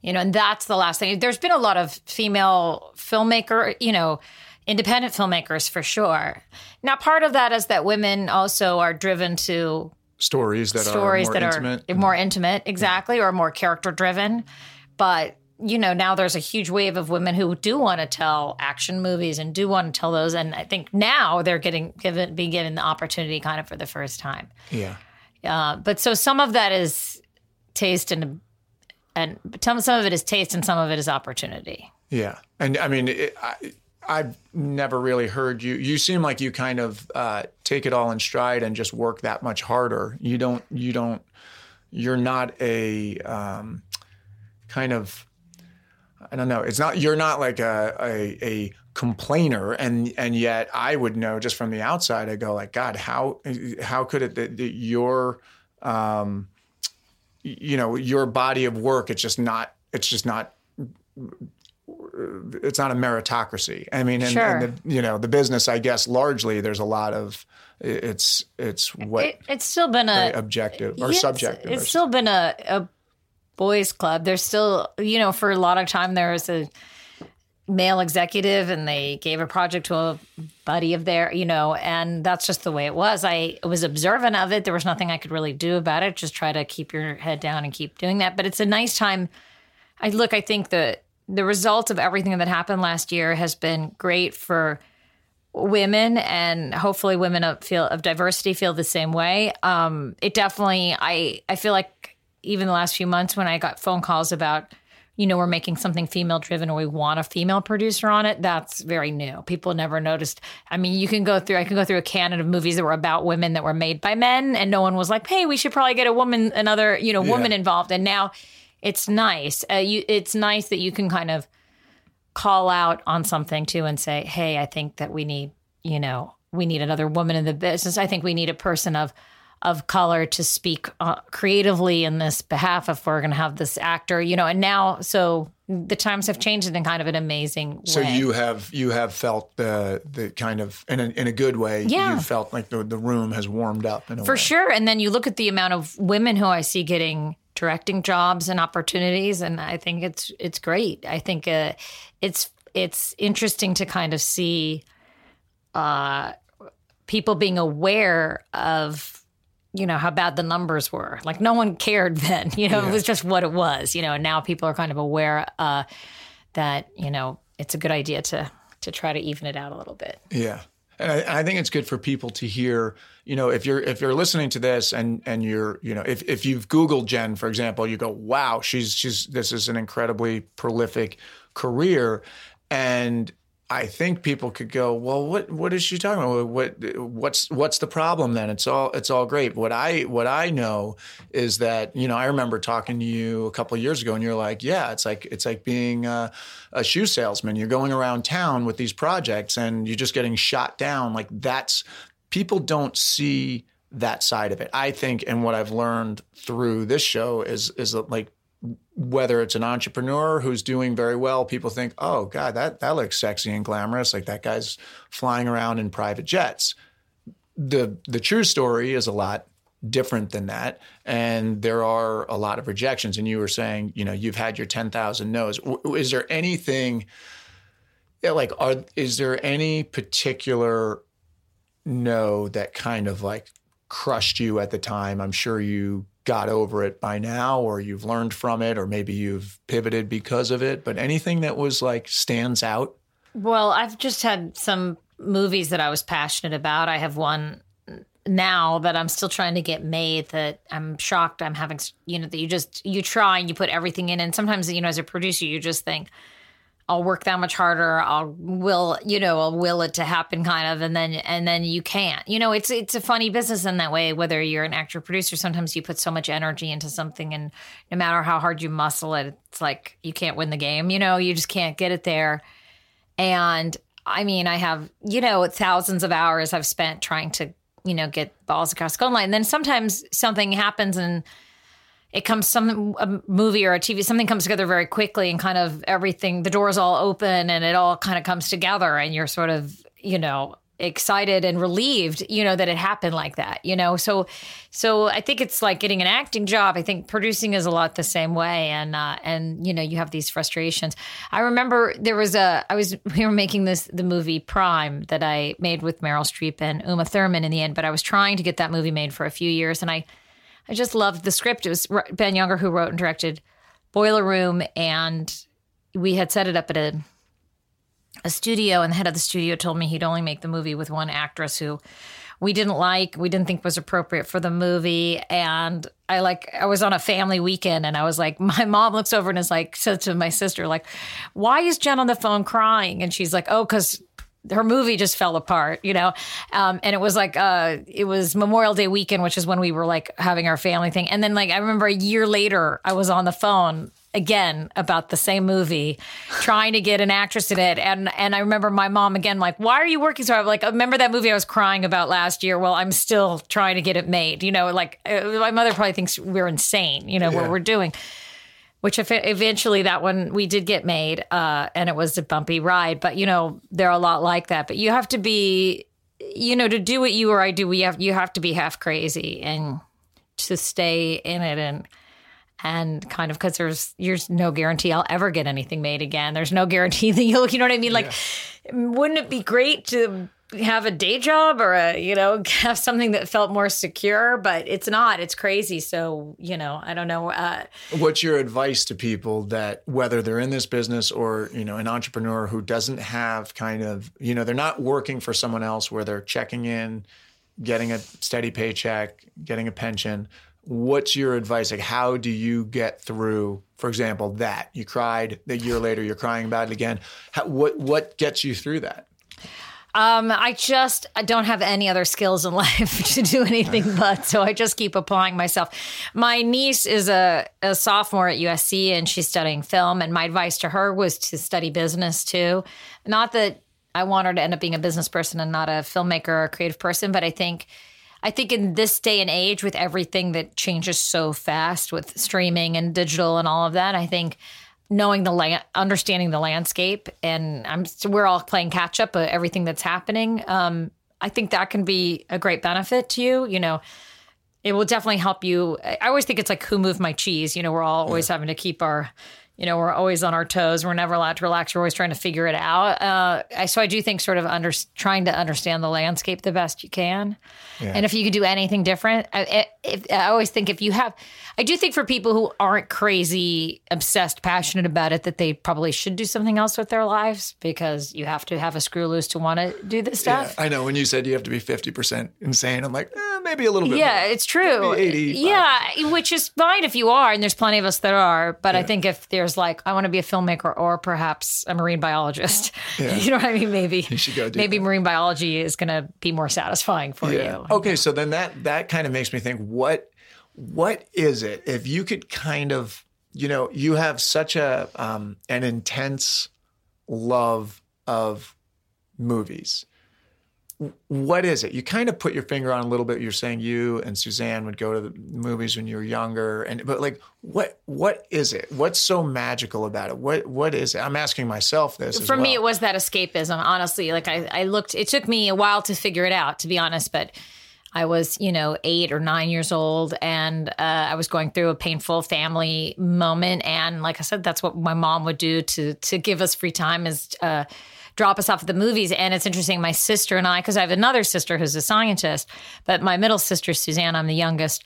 You know, and that's the last thing. There's been a lot of female filmmaker, you know, independent filmmakers for sure. Now, part of that is that women also are driven to stories that stories are more that intimate. are more mm-hmm. intimate, exactly, or more character driven. But you know, now there's a huge wave of women who do want to tell action movies and do want to tell those, and I think now they're getting given be given the opportunity kind of for the first time. Yeah. Uh, but so some of that is taste and and some of it is taste and some of it is opportunity. Yeah, and I mean, it, I, I've never really heard you. You seem like you kind of uh, take it all in stride and just work that much harder. You don't. You don't. You're not a um, kind of. I don't know. It's not you're not like a, a a complainer, and and yet I would know just from the outside. I go like, God, how how could it that, that your um, you know your body of work? It's just not. It's just not. It's not a meritocracy. I mean, and, Sure. and the, you know the business. I guess largely there's a lot of it's it's what It, it's still been a objective or subjective. It's, or still been a, a boys' club. There's still, you know, for a lot of time there was a male executive, and they gave a project to a buddy of their, you know, and that's just the way it was. I was observant of it. There was nothing I could really do about it. Just try to keep your head down and keep doing that. But it's a nice time. I look. I think the the result of everything that happened last year has been great for women and hopefully women of feel of diversity feel the same way um it definitely i i feel like even the last few months when i got phone calls about you know we're making something female driven or we want a female producer on it that's very new people never noticed i mean you can go through i can go through a canon of movies that were about women that were made by men and no one was like hey we should probably get a woman another you know woman Yeah. involved and now it's nice uh, you it's nice that you can kind of call out on something too and say, "Hey, I think that we need, you know, we need another woman in the business. I think we need a person of of color to speak uh, creatively in this behalf if we're going to have this actor, you know." And now, so the times have changed in kind of an amazing way. So you have you have felt the the kind of in a, in a good way. Yeah. You felt like the the room has warmed up in a For way. sure. And then you look at the amount of women who I see getting directing jobs and opportunities, and I think it's it's great. I think uh, it's it's interesting to kind of see uh, people being aware of you know how bad the numbers were. Like no one cared then. You know, it was just what it was. You know, and now people are kind of aware uh, that you know it's a good idea to to try to even it out a little bit. Yeah. And I, I think it's good for people to hear, you know, if you're if you're listening to this and and you're, you know, if, if you've Googled Jen, for example, you go, wow, she's she's this is an incredibly prolific career. And I think people could go, well, what what is she talking about? What what's what's the problem then? It's all it's all great. What I what I know is that you know I remember talking to you a couple of years ago, and you're like, yeah, it's like it's like being a, a shoe salesman. You're going around town with these projects, and you're just getting shot down. Like that's people don't see that side of it. I think, and what I've learned through this show is is that like whether it's an entrepreneur who's doing very well, people think, oh God, that that looks sexy and glamorous. Like that guy's flying around in private jets. The the true story is a lot different than that. And there are a lot of rejections. And you were saying, you know, you've had your 10,000 no's. Is there anything like are is there any particular no that kind of like crushed you at the time? I'm sure you got over it by now or you've learned from it or maybe you've pivoted because of it, but anything that was like stands out? Well, I've just had some movies that I was passionate about. I have one now that I'm still trying to get made that I'm shocked I'm having, you know, that you just, you try and you put everything in. And sometimes, you know, as a producer, you just think, I'll work that much harder. I'll will, you know, I'll will it to happen kind of. And then, and then you can't, you know, it's, it's a funny business in that way, whether you're an actor producer, sometimes you put so much energy into something and no matter how hard you muscle it, it's like, you can't win the game, you know, you just can't get it there. And I mean, I have, you know, thousands of hours I've spent trying to, you know, get balls across the goal line. And then sometimes something happens and it comes some a movie or a TV, something comes together very quickly and kind of everything, the doors all open and it all kind of comes together and you're sort of, you know, excited and relieved, you know, that it happened like that, you know? So, so I think it's like getting an acting job. I think producing is a lot the same way. And, uh, and, you know, you have these frustrations. I remember there was a, I was, we were making this, the movie Prime that I made with Meryl Streep and Uma Thurman in the end, but I was trying to get that movie made for a few years and I, I just loved the script. It was Ben Younger who wrote and directed Boiler Room, and we had set it up at a a studio. And the head of the studio told me he'd only make the movie with one actress who we didn't like, we didn't think was appropriate for the movie. And I like, I was on a family weekend, and I was like, my mom looks over and is like, says to my sister, like, "Why is Jen on the phone crying?" And she's like, "Oh, because." Her movie just fell apart, you know? Um, and it was like, uh, it was Memorial Day weekend, which is when we were like having our family thing. And then, like, I remember a year later, I was on the phone again about the same movie, trying to get an actress in it. And and I remember my mom again, like, why are you working so hard? Like, remember that movie I was crying about last year? Well, I'm still trying to get it made. You know, like uh, my mother probably thinks we're insane. You know Yeah. what we're doing. Which if eventually that one we did get made, uh, and it was a bumpy ride. But you know they're a lot like that. But you have to be, you know, to do what you or I do, we have you have to be half crazy and to stay in it and and kind of because there's there's no guarantee I'll ever get anything made again. There's no guarantee that you'll you know what I mean. Like, wouldn't it be great to have a day job or a you know have something that felt more secure? But it's not. It's crazy. So you know I don't know. Uh, What's your advice to people that whether they're in this business or you know an entrepreneur who doesn't have kind of you know they're not working for someone else where they're checking in, getting a steady paycheck, getting a pension. What's your advice? Like, how do you get through, for example, that you cried a year later, you're crying about it again? How, what what gets you through that? Um, I just I don't have any other skills in life to do anything but so I just keep applying myself. My niece is a, a sophomore at USC and she's studying film, and my advice to her was to study business too. Not that I want her to end up being a business person and not a filmmaker or a creative person, but I think I think in this day and age with everything that changes so fast with streaming and digital and all of that, I think knowing the land, understanding the landscape, and I'm we're all playing catch up. Uh, everything that's happening, um, I think that can be a great benefit to you. You know, it will definitely help you. I always think it's like who moved my cheese. You know, we're all always having to keep our, you know, we're always on our toes. We're never allowed to relax. We're always trying to figure it out. Uh, I, so I do think sort of under trying to understand the landscape the best you can, and if you could do anything different, I, I- if, I always think if you have, I do think for people who aren't crazy obsessed, passionate about it, that they probably should do something else with their lives because you have to have a screw loose to want to do this stuff. I know when you said you have to be 50% insane, I'm like, eh, maybe a little bit. Yeah, more. it's true. Maybe 85. Yeah, which is fine if you are, and there's plenty of us that are. But I think if there's like, I want to be a filmmaker or perhaps a marine biologist, you know what I mean? Maybe you should go maybe that. marine biology is going to be more satisfying for Yeah. you. Okay, so then that that kind of makes me think what what is it if you could kind of you know you have such a um, an intense love of movies. What is it? You kind of put your finger on a little bit. You're saying you and Suzanne would go to the movies when you were younger, and but like, what what is it? What's so magical about it? What what is it? I'm asking myself this. For me, it was that escapism. Honestly, like I, I looked. It took me a while to figure it out, to be honest. But I was, you know, eight or nine years old, and uh, I was going through a painful family moment. And like I said, that's what my mom would do to to give us free time is uh, drop us off at the movies. And it's interesting, my sister and I, because I have another sister who's a scientist, but my middle sister Suzanne, I'm the youngest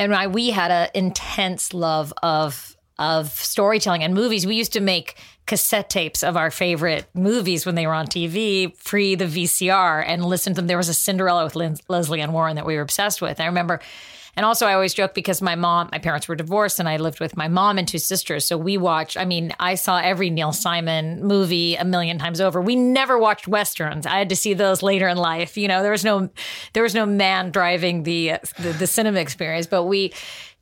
and I, we had an intense love of of storytelling and movies. We used to make cassette tapes of our favorite movies when they were on TV, pre the VCR, and listen to them. There was a Cinderella with Lin- Lesley Ann Warren that we were obsessed with. I remember. And also, I always joke because my mom, my parents were divorced, and I lived with my mom and two sisters. So we watched. I mean, I saw every Neil Simon movie a million times over. We never watched westerns. I had to see those later in life. You know, there was no, there was no man driving the the, the cinema experience. But we,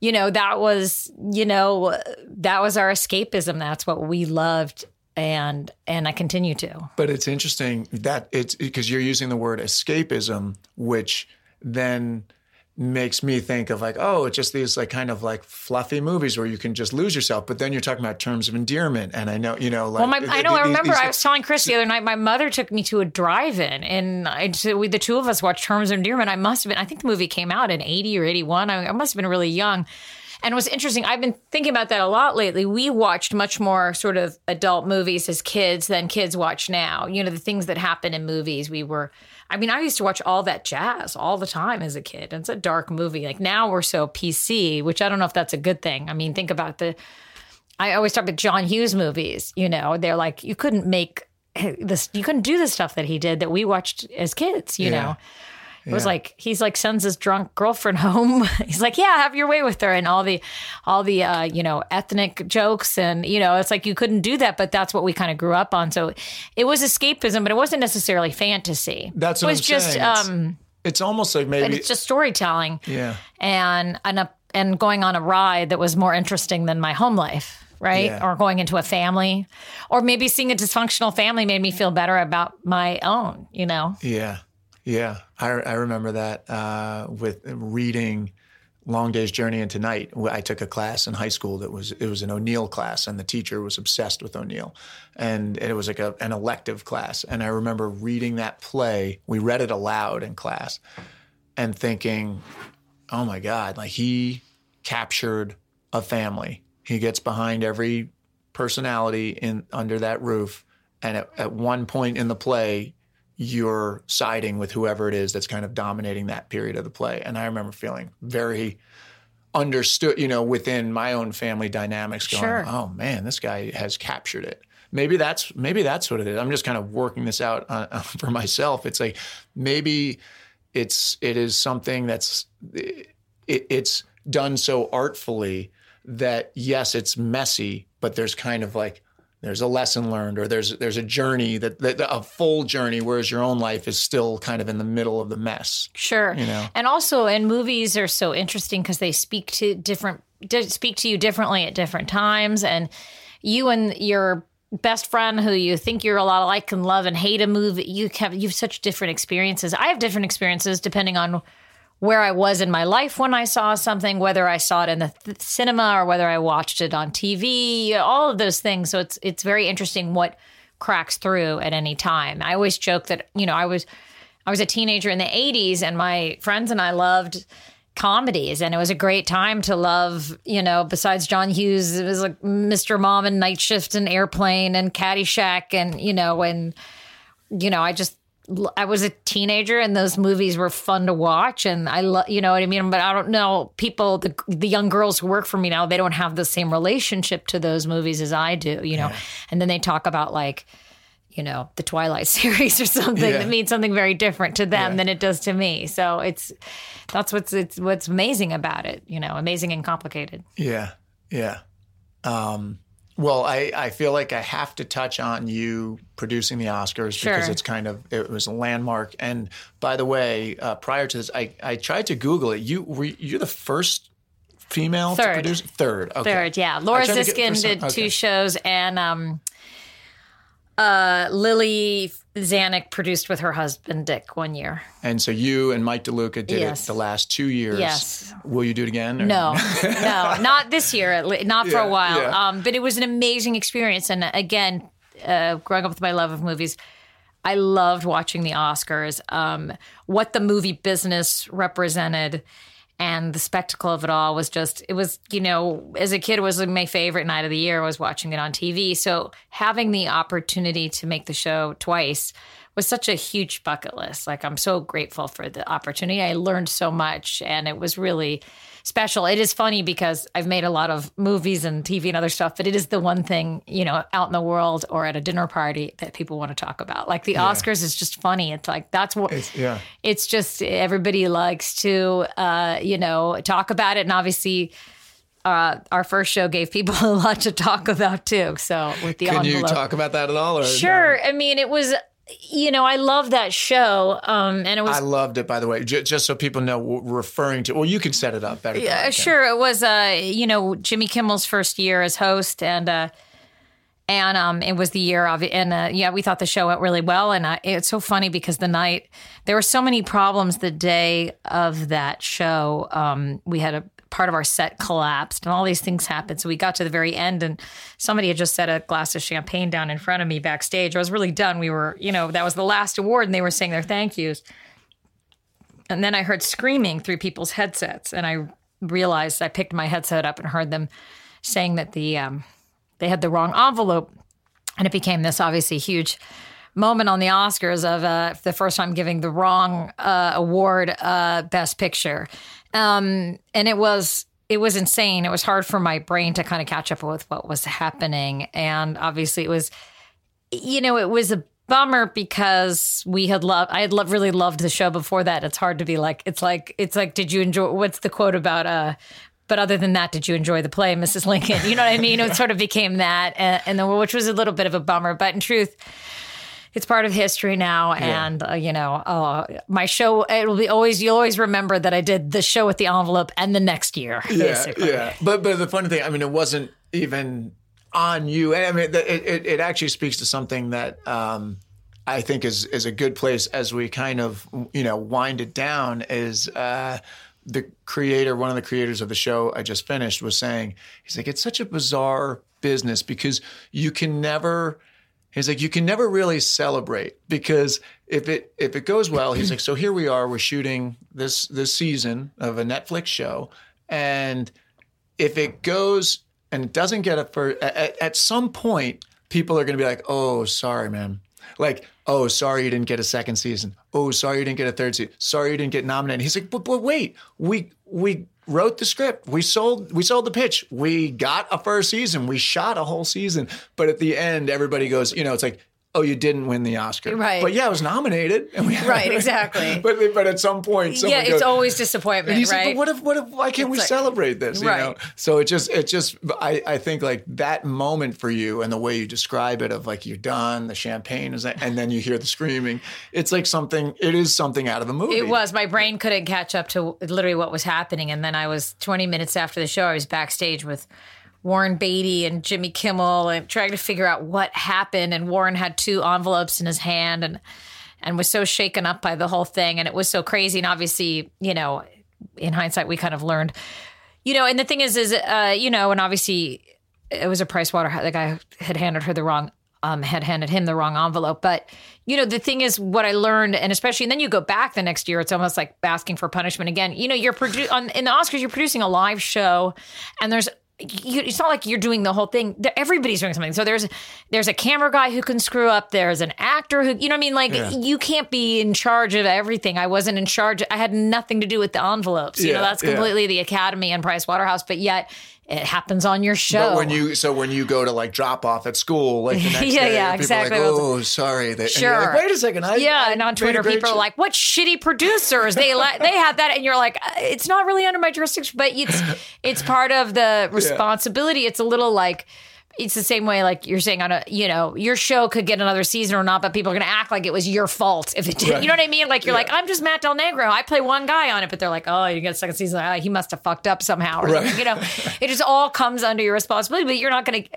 you know, that was, you know, that was our escapism. That's what we loved, and and I continue to. But it's interesting that it's because you're using the word escapism, which then makes me think of like, oh, it's just these like kind of like fluffy movies where you can just lose yourself. But then you're talking about terms of endearment, and I know you know like Well, my, I know. I remember. these- I was telling Chris the other night. My mother took me to a drive-in, and I, so we, the two of us watched Terms of Endearment. I must have been. I think the movie came out in eighty or eighty-one. I, I must have been really young. And it was interesting. I've been thinking about that a lot lately. We watched much more sort of adult movies as kids than kids watch now. You know, the things that happen in movies. We were. I mean, I used to watch all that jazz all the time as a kid. It's a dark movie. Like now we're so PC, which I don't know if that's a good thing. I mean, think about the I always talk about John Hughes movies. You know, they're like you couldn't make this, you couldn't do the stuff that he did that we watched as kids. You Yeah. know, it was like he's like sends his drunk girlfriend home. he's like, yeah, have your way with her, and all the, all the, uh, you know, ethnic jokes, and you know, it's like you couldn't do that, but that's what we kind of grew up on. So it was escapism, but it wasn't necessarily fantasy. That's it what was I'm just, saying. It's- um, It's almost like maybe it's just storytelling yeah. and and a, and going on a ride that was more interesting than my home life. right? Yeah. Or going into a family, or maybe seeing a dysfunctional family made me feel better about my own. You know? Yeah, yeah. I I remember that uh, with reading Long Day's Journey into Night. I took a class in high school that was it was an O'Neill class, and the teacher was obsessed with O'Neill, and it was like a, an elective class. And I remember reading that play. We read it aloud in class, and thinking, "Oh my God!" Like he captured a family. He gets behind every personality in under that roof, and at, at one point in the play, you're siding with whoever it is that's kind of dominating that period of the play. And I remember feeling very understood, you know, within my own family dynamics going, Sure. oh man, this guy has captured it. Maybe that's maybe that's what it is. I'm just kind of working this out uh, for myself. It's like maybe it's it is something that's it, it's done so artfully that yes, it's messy, but there's kind of like there's a lesson learned or there's there's a journey that, that a full journey whereas your own life is still kind of in the middle of the mess Sure. You know? And also, and movies are so interesting because they speak to different, speak to you differently at different times. And you and your best friend who you think you're a lot alike can love and hate a movie. You have, you have such different experiences. I have different experiences depending on where I was in my life when I saw something, whether I saw it in the th- cinema or whether I watched it on TV, all of those things. So it's it's very interesting what cracks through at any time. I always joke that, you know, I was I was a teenager in the 80s and my friends and I loved comedies and it was a great time to love, you know, besides John Hughes, it was like Mr. Mom and Night Shift and Airplane and Caddyshack and, you know, and you know, I just I was a teenager and those movies were fun to watch and I love you know what I mean? But I don't know people the the young girls who work for me now they don't have the same relationship to those movies as I do you know? And then they talk about like you know the Twilight series or something Yeah. that means something very different to them Yeah. than it does to me. So it's that's what's it's what's amazing about it you know amazing and complicated. Yeah. Yeah. Um, well I, I feel like i have to touch on you producing the oscars because it's kind of it was a landmark and by the way uh, prior to this i, I tried to google it you were you're the first female to Third. produce third okay Third, yeah. Laura I tried to get- Ziskin did okay. two shows, and um, uh, Lili Zanuck produced with her husband Dick one year. and so you and mike deluca did Yes. it the last two years Yes. will you do it again or- No, no, not this year, not for Yeah, a while. yeah. Um, but it was an amazing experience. And again, uh, growing up with my love of movies, I loved watching the Oscars. Um, what the movie business represented and the spectacle of it all was just it was you know as a kid it was my favorite night of the year was watching it on tv so having the opportunity to make the show twice was such a huge bucket list. Like i'm so grateful for the opportunity. I learned so much and it was really special. It is funny because i've made a lot of movies and tv and other stuff but it is the one thing you know out in the world or at a dinner party that people want to talk about. Like the oscars is just funny. It's like that's what It's- yeah. it's just everybody likes to uh, you know talk about it. And obviously uh, our first show gave people a lot to talk about too. So with the can you talk about that at all or sure. I mean it was you know i love that show um, and it was I loved it, by the way. J- just so people know, referring to. Well, you can set it up better. Yeah, sure. It was, uh, you know, Jimmy Kimmel's first year as host, and uh, and um, it was the year of, and uh, yeah, we thought the show went really well. And uh, it's so funny because the night there were so many problems the day of that show. Um, we had a part of our set collapsed, and all these things happened. So we got to the very end, and somebody had just set a glass of champagne down in front of me backstage. I was really done. We were, you know, that was the last award, and they were saying their thank yous. And then I heard screaming through people's headsets, and I realized I picked my headset up and heard them saying that the um, they had the wrong envelope, and it became this obviously huge moment on the Oscars of uh, the first time giving the wrong uh, award, uh, Best Picture, um, and it was it was insane. It was hard for my brain to kind of catch up with what was happening, and obviously it was you know, it was a bummer because we had loved I had loved, really loved the show before that. It's hard to be like it's like it's like did you enjoy what's the quote about uh but other than that, did you enjoy the play, Mrs. Lincoln? You know what I mean? It sort of became that, and, and which was a little bit of a bummer. But in truth, it's part of history now, and uh, you know, uh, my show. It'll be always. You'll always remember that I did the show with the envelope, and the next year, Yeah, basically. yeah. But but the funny thing, I mean, it wasn't even on you. I mean, it, it, it actually speaks to something that um, I think is is a good place as we kind of you know wind it down. Is uh, the creator, one of the creators of the show I just finished, was saying he's like it's such a bizarre business because you can never. He's like, you can never really celebrate because if it if it goes well, he's like, so here we are, we're shooting this this season of a Netflix show, and if it goes and it doesn't get a for at, at some point, people are going to be like, oh, sorry, man. Like, oh, sorry you didn't get a second season. Oh, sorry you didn't get a third season. Sorry you didn't get nominated. He's like, but, but wait, we we wrote the script. We sold we sold the pitch. We got a first season. We shot a whole season. But at the end, everybody goes, you know, it's like, oh, you didn't win the Oscar. Right. But yeah, I was nominated. And we, right, exactly. but but at some point, yeah, it's goes, always disappointment, and right? but what if, what if, why can't It's we like- celebrate this? You Right. know? So it just, it just, I, I think like that moment for you and the way you describe it of like, you're done, the champagne is, and then you hear the screaming. It's like something, it is something out of a movie. It was. My brain couldn't catch up to literally what was happening. And then I was 20 minutes after the show, I was backstage with Warren Beatty and Jimmy Kimmel and trying to figure out what happened. And Warren had two envelopes in his hand and and was so shaken up by the whole thing. And it was so crazy. And obviously, you know, in hindsight, we kind of learned, you know, and the thing is, is, uh, you know, and obviously it was a Price Waterhouse. The guy had handed her the wrong, um, had handed him the wrong envelope. But you know, the thing is, what I learned, and especially, and then you go back the next year, it's almost like asking for punishment again. You know, you're produ- on in the Oscars, you're producing a live show, and there's. You, it's not like you're doing the whole thing. Everybody's doing something. So there's there's a camera guy who can screw up. There's an actor who you know what I mean. Like Yeah. you can't be in charge of everything. I wasn't in charge. I had nothing to do with the envelopes. You know Yeah, that's yeah. completely the Academy and Price Waterhouse. But yet it happens on your show. But when you, so when you go to like drop off at school, like the next Yeah, day, yeah, exactly. Like, oh, sorry. They, Sure. like, Wait a second. I, yeah, I and on Twitter, people are like, "What shitty producers? They let they had that," and you're like, "Uh, "It's not really under my jurisdiction, but it's it's part of the responsibility." It's a little like it's the same way, like you're saying on a you know your show could get another season or not, but people are going to act like it was your fault if it did. Right. You know what I mean? Like you're Yeah. like, "I'm just Matt Del Negro. I play one guy on it," but they're like, "Oh, you get a second season. Ah, he must have fucked up somehow." Or Right. You know, it just all comes under your responsibility, but you're not going to.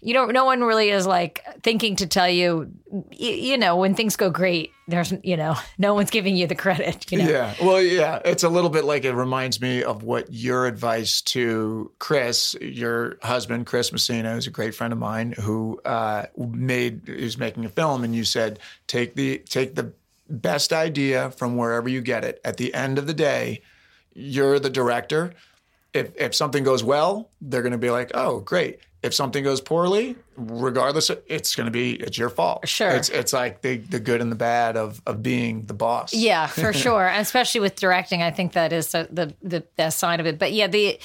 You don't. No one really is like thinking to tell you. You know, when things go great, there's you know, no one's giving you the credit. You know. Yeah. Well, yeah. It's a little bit like it reminds me of what your advice to Chris, your husband, Chris Messina, who's a great friend of mine, who uh, made is making a film, and you said take the take the best idea from wherever you get it. At the end of the day, you're the director. If if something goes well, they're going to be like, oh, great. If something goes poorly, regardless, it's going to be it's your fault. Sure. It's it's like the the good and the bad of of being the boss. Yeah, for sure. And especially with directing, I think that is the, the best side of it. But yeah, the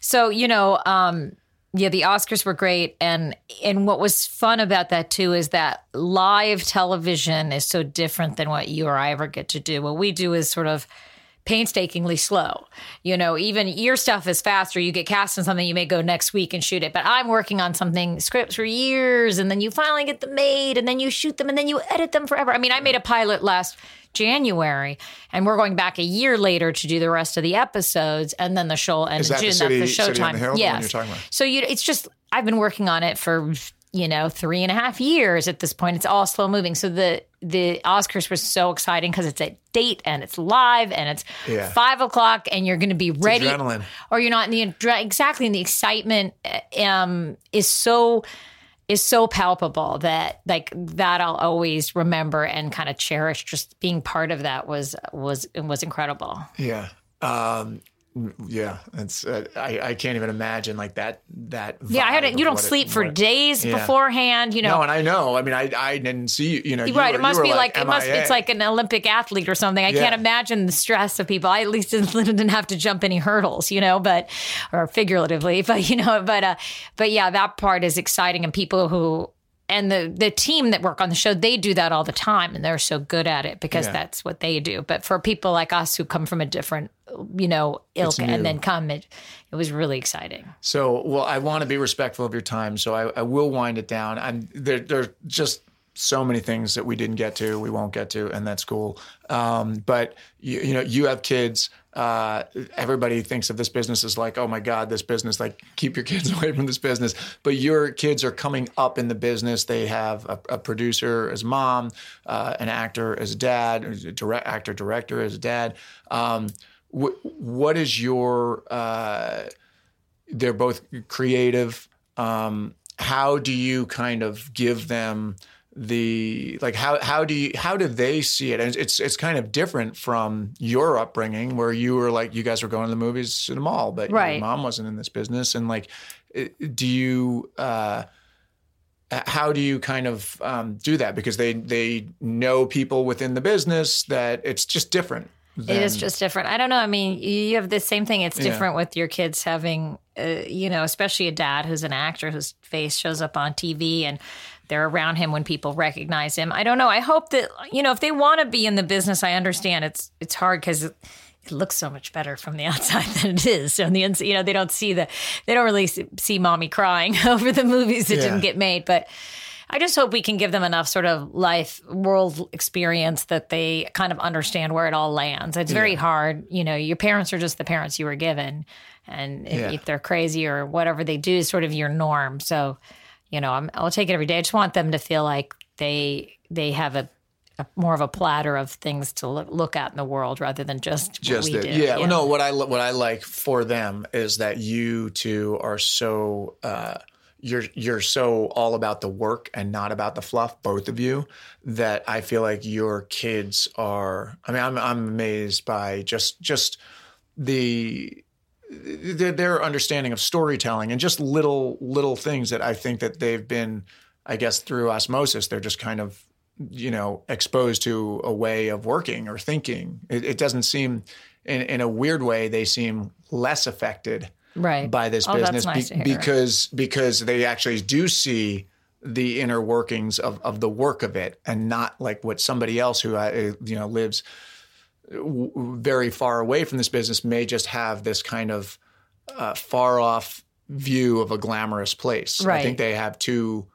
so you know, um, yeah, the Oscars were great, and and what was fun about that too is that live television is so different than what you or I ever get to do. What we do is sort of painstakingly slow. You know, even your stuff is faster. You get cast in something, you may go next week and shoot it. But I'm working on something scripts for years, and then you finally get them made, and then you shoot them, and then you edit them forever. I mean, I made a pilot last January, and we're going back a year later to do the rest of the episodes, and then the show will end Is in that the June. City- That's the showtime. the Hill, the one yes. you're talking about? So you, it's just I've been working on it for you know three and a half years at this point. It's all slow moving. So the the Oscars was so exciting because it's a date and it's live and it's Yeah. five o'clock and you're going to be ready, adrenaline. or you're not in the exactly. And the excitement um, is so is so palpable that like that I'll always remember and kind of cherish. Just being part of that was was was incredible. Yeah. Um, yeah. It's, uh, I, I can't even imagine like that, that. Yeah, I had vibe it. You don't what it- sleep for what- days Yeah. beforehand. You know, No, and I know. I mean, I, I didn't see you. You know, you right. were- it must be like, it must. It's like an Olympic athlete or something. I Yeah. can't imagine the stress of people. I at least didn't, didn't have to jump any hurdles, you know, but or figuratively, but you know, but uh, but yeah, that part is exciting, and people who and the the team that work on the show they do that all the time, and they're so good at it because Yeah. that's what they do. But for people like us who come from a different, you know, ilk and then come, it it was really exciting. So, well, I want to be respectful of your time, so I, I will wind it down. I'm there. There are just so many things that we didn't get to, we won't get to, and that's cool. Um, but you, you know, you have kids. Uh, everybody thinks of this business as like, oh my God, this business, like keep your kids away from this business. But your kids are coming up in the business. They have a, a producer as mom, uh, an actor as dad, a direct actor, director as dad. Um, wh- what is your, uh, they're both creative. Um, how do you kind of give them the like how how do you how do they see it? And it's it's kind of different from your upbringing where you were like you guys were going to the movies to the mall but right. your mom wasn't in this business. And like do you uh how do you kind of um, do that? Because they they know people within the business that it's just different than, it is just different. I don't know. I mean you have the same thing. It's different yeah. with your kids having uh, you know especially a dad who's an actor whose face shows up on tv and they're around him when people recognize him. I don't know. I hope that you know if they want to be in the business, I understand it's it's hard because it, it looks so much better from the outside than it is. So on the inside, you know, they don't see the they don't really see, mommy crying over the movies that yeah. didn't get made, but. I just hope we can give them enough sort of life world experience that they kind of understand where it all lands. It's very yeah. hard. You know, your parents are just the parents you were given. And if, yeah. if, they're crazy or whatever they do is sort of your norm. So you know, i will take it every day. I just want them to feel like they they have a, more of a platter of things to look, at in the world rather than just just it. Yeah. Well, no. What I what I like for them is that you two are so. Uh, you're you're so all about the work and not about the fluff, both of you, that I feel like your kids are. I mean, I'm I'm amazed by just just the their understanding of storytelling and just little little things that I think that they've been, I guess, through osmosis, they're just kind of you know exposed to a way of working or thinking. It, it doesn't seem, in, in a weird way, they seem less affected right. by this oh, business nice be, because because they actually do see the inner workings of, of the work of it and not like what somebody else who uh, you know lives very far away from this business may just have this kind of uh, far off view of a glamorous place. Right. I think they have two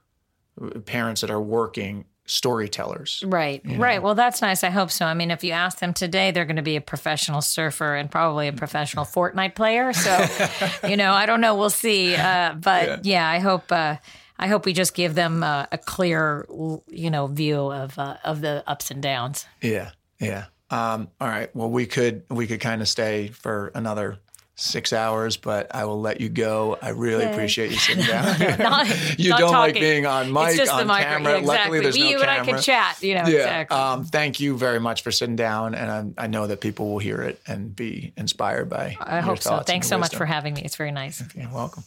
parents that are working storytellers. Right. You know? Right. Well, that's nice. I hope so. I mean, if you ask them today, they're going to be a professional surfer and probably a professional Fortnite player. So, you know, I don't know. We'll see. Uh, but yeah. yeah, I hope. Uh, I hope we just give them uh, a clear, you know, view of uh, of the ups and downs. Yeah, yeah. Um, all right. Well, we could we could kind of stay for another six hours, but I will let you go. I really Yay. appreciate you sitting down. not, you not don't talking. like being on mic, on the camera. Yeah, exactly. Luckily, there's we, no you camera. and I can chat. You know, yeah. exactly. Um, thank you very much for sitting down, and I, I, know that people will hear it and be inspired by. I hope so. Thanks so wisdom. much for having me. It's very nice. You're welcome.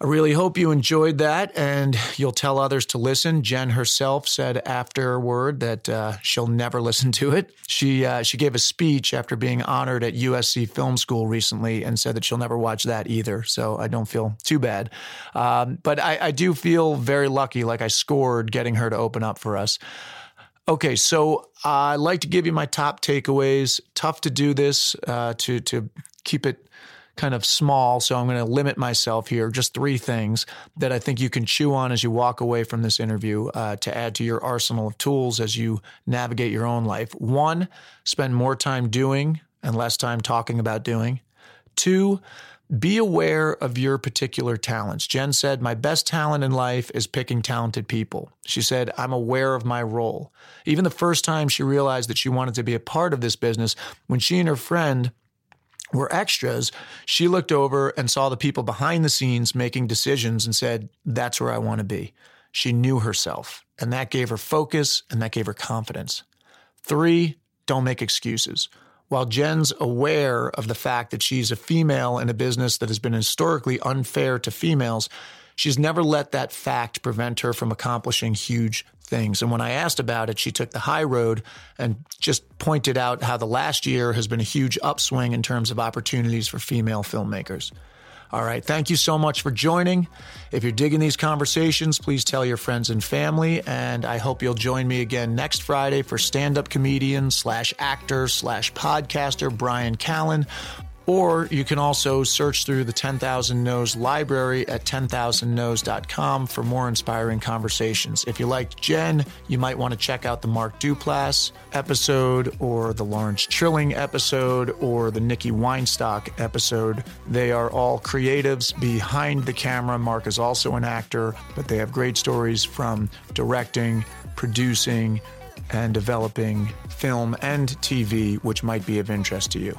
I really hope you enjoyed that and you'll tell others to listen. Jen herself said afterward that uh, she'll never listen to it. She uh, she gave a speech after being honored at USC Film School recently and said that she'll never watch that either. So I don't feel too bad. Um, but I, I do feel very lucky, like I scored getting her to open up for us. Okay, so I'd like to give you my top takeaways. Tough to do this uh, to to keep it kind of small, so I'm going to limit myself here. Just three things that I think you can chew on as you walk away from this interview uh, to add to your arsenal of tools as you navigate your own life. One, spend more time doing and less time talking about doing. Two, be aware of your particular talents. Jen said, My best talent in life is picking talented people. She said, I'm aware of my role. Even the first time she realized that she wanted to be a part of this business, when she and her friend were extras, she looked over and saw the people behind the scenes making decisions and said, That's where I want to be. She knew herself, and that gave her focus and that gave her confidence. Three, don't make excuses. While Jen's aware of the fact that she's a female in a business that has been historically unfair to females, she's never let that fact prevent her from accomplishing huge things. And when I asked about it, she took the high road and just pointed out how the last year has been a huge upswing in terms of opportunities for female filmmakers. All right. Thank you so much for joining. If you're digging these conversations, please tell your friends and family. And I hope you'll join me again next Friday for stand up comedian slash actor slash podcaster Bryan Callen. Or you can also search through the 10,000 No's library at 10,000nos.com for more inspiring conversations. If you liked Jen, you might want to check out the Mark Duplass episode or the Lawrence Trilling episode or the Nikki Weinstock episode. They are all creatives behind the camera. Mark is also an actor, but they have great stories from directing, producing, and developing film and TV, which might be of interest to you.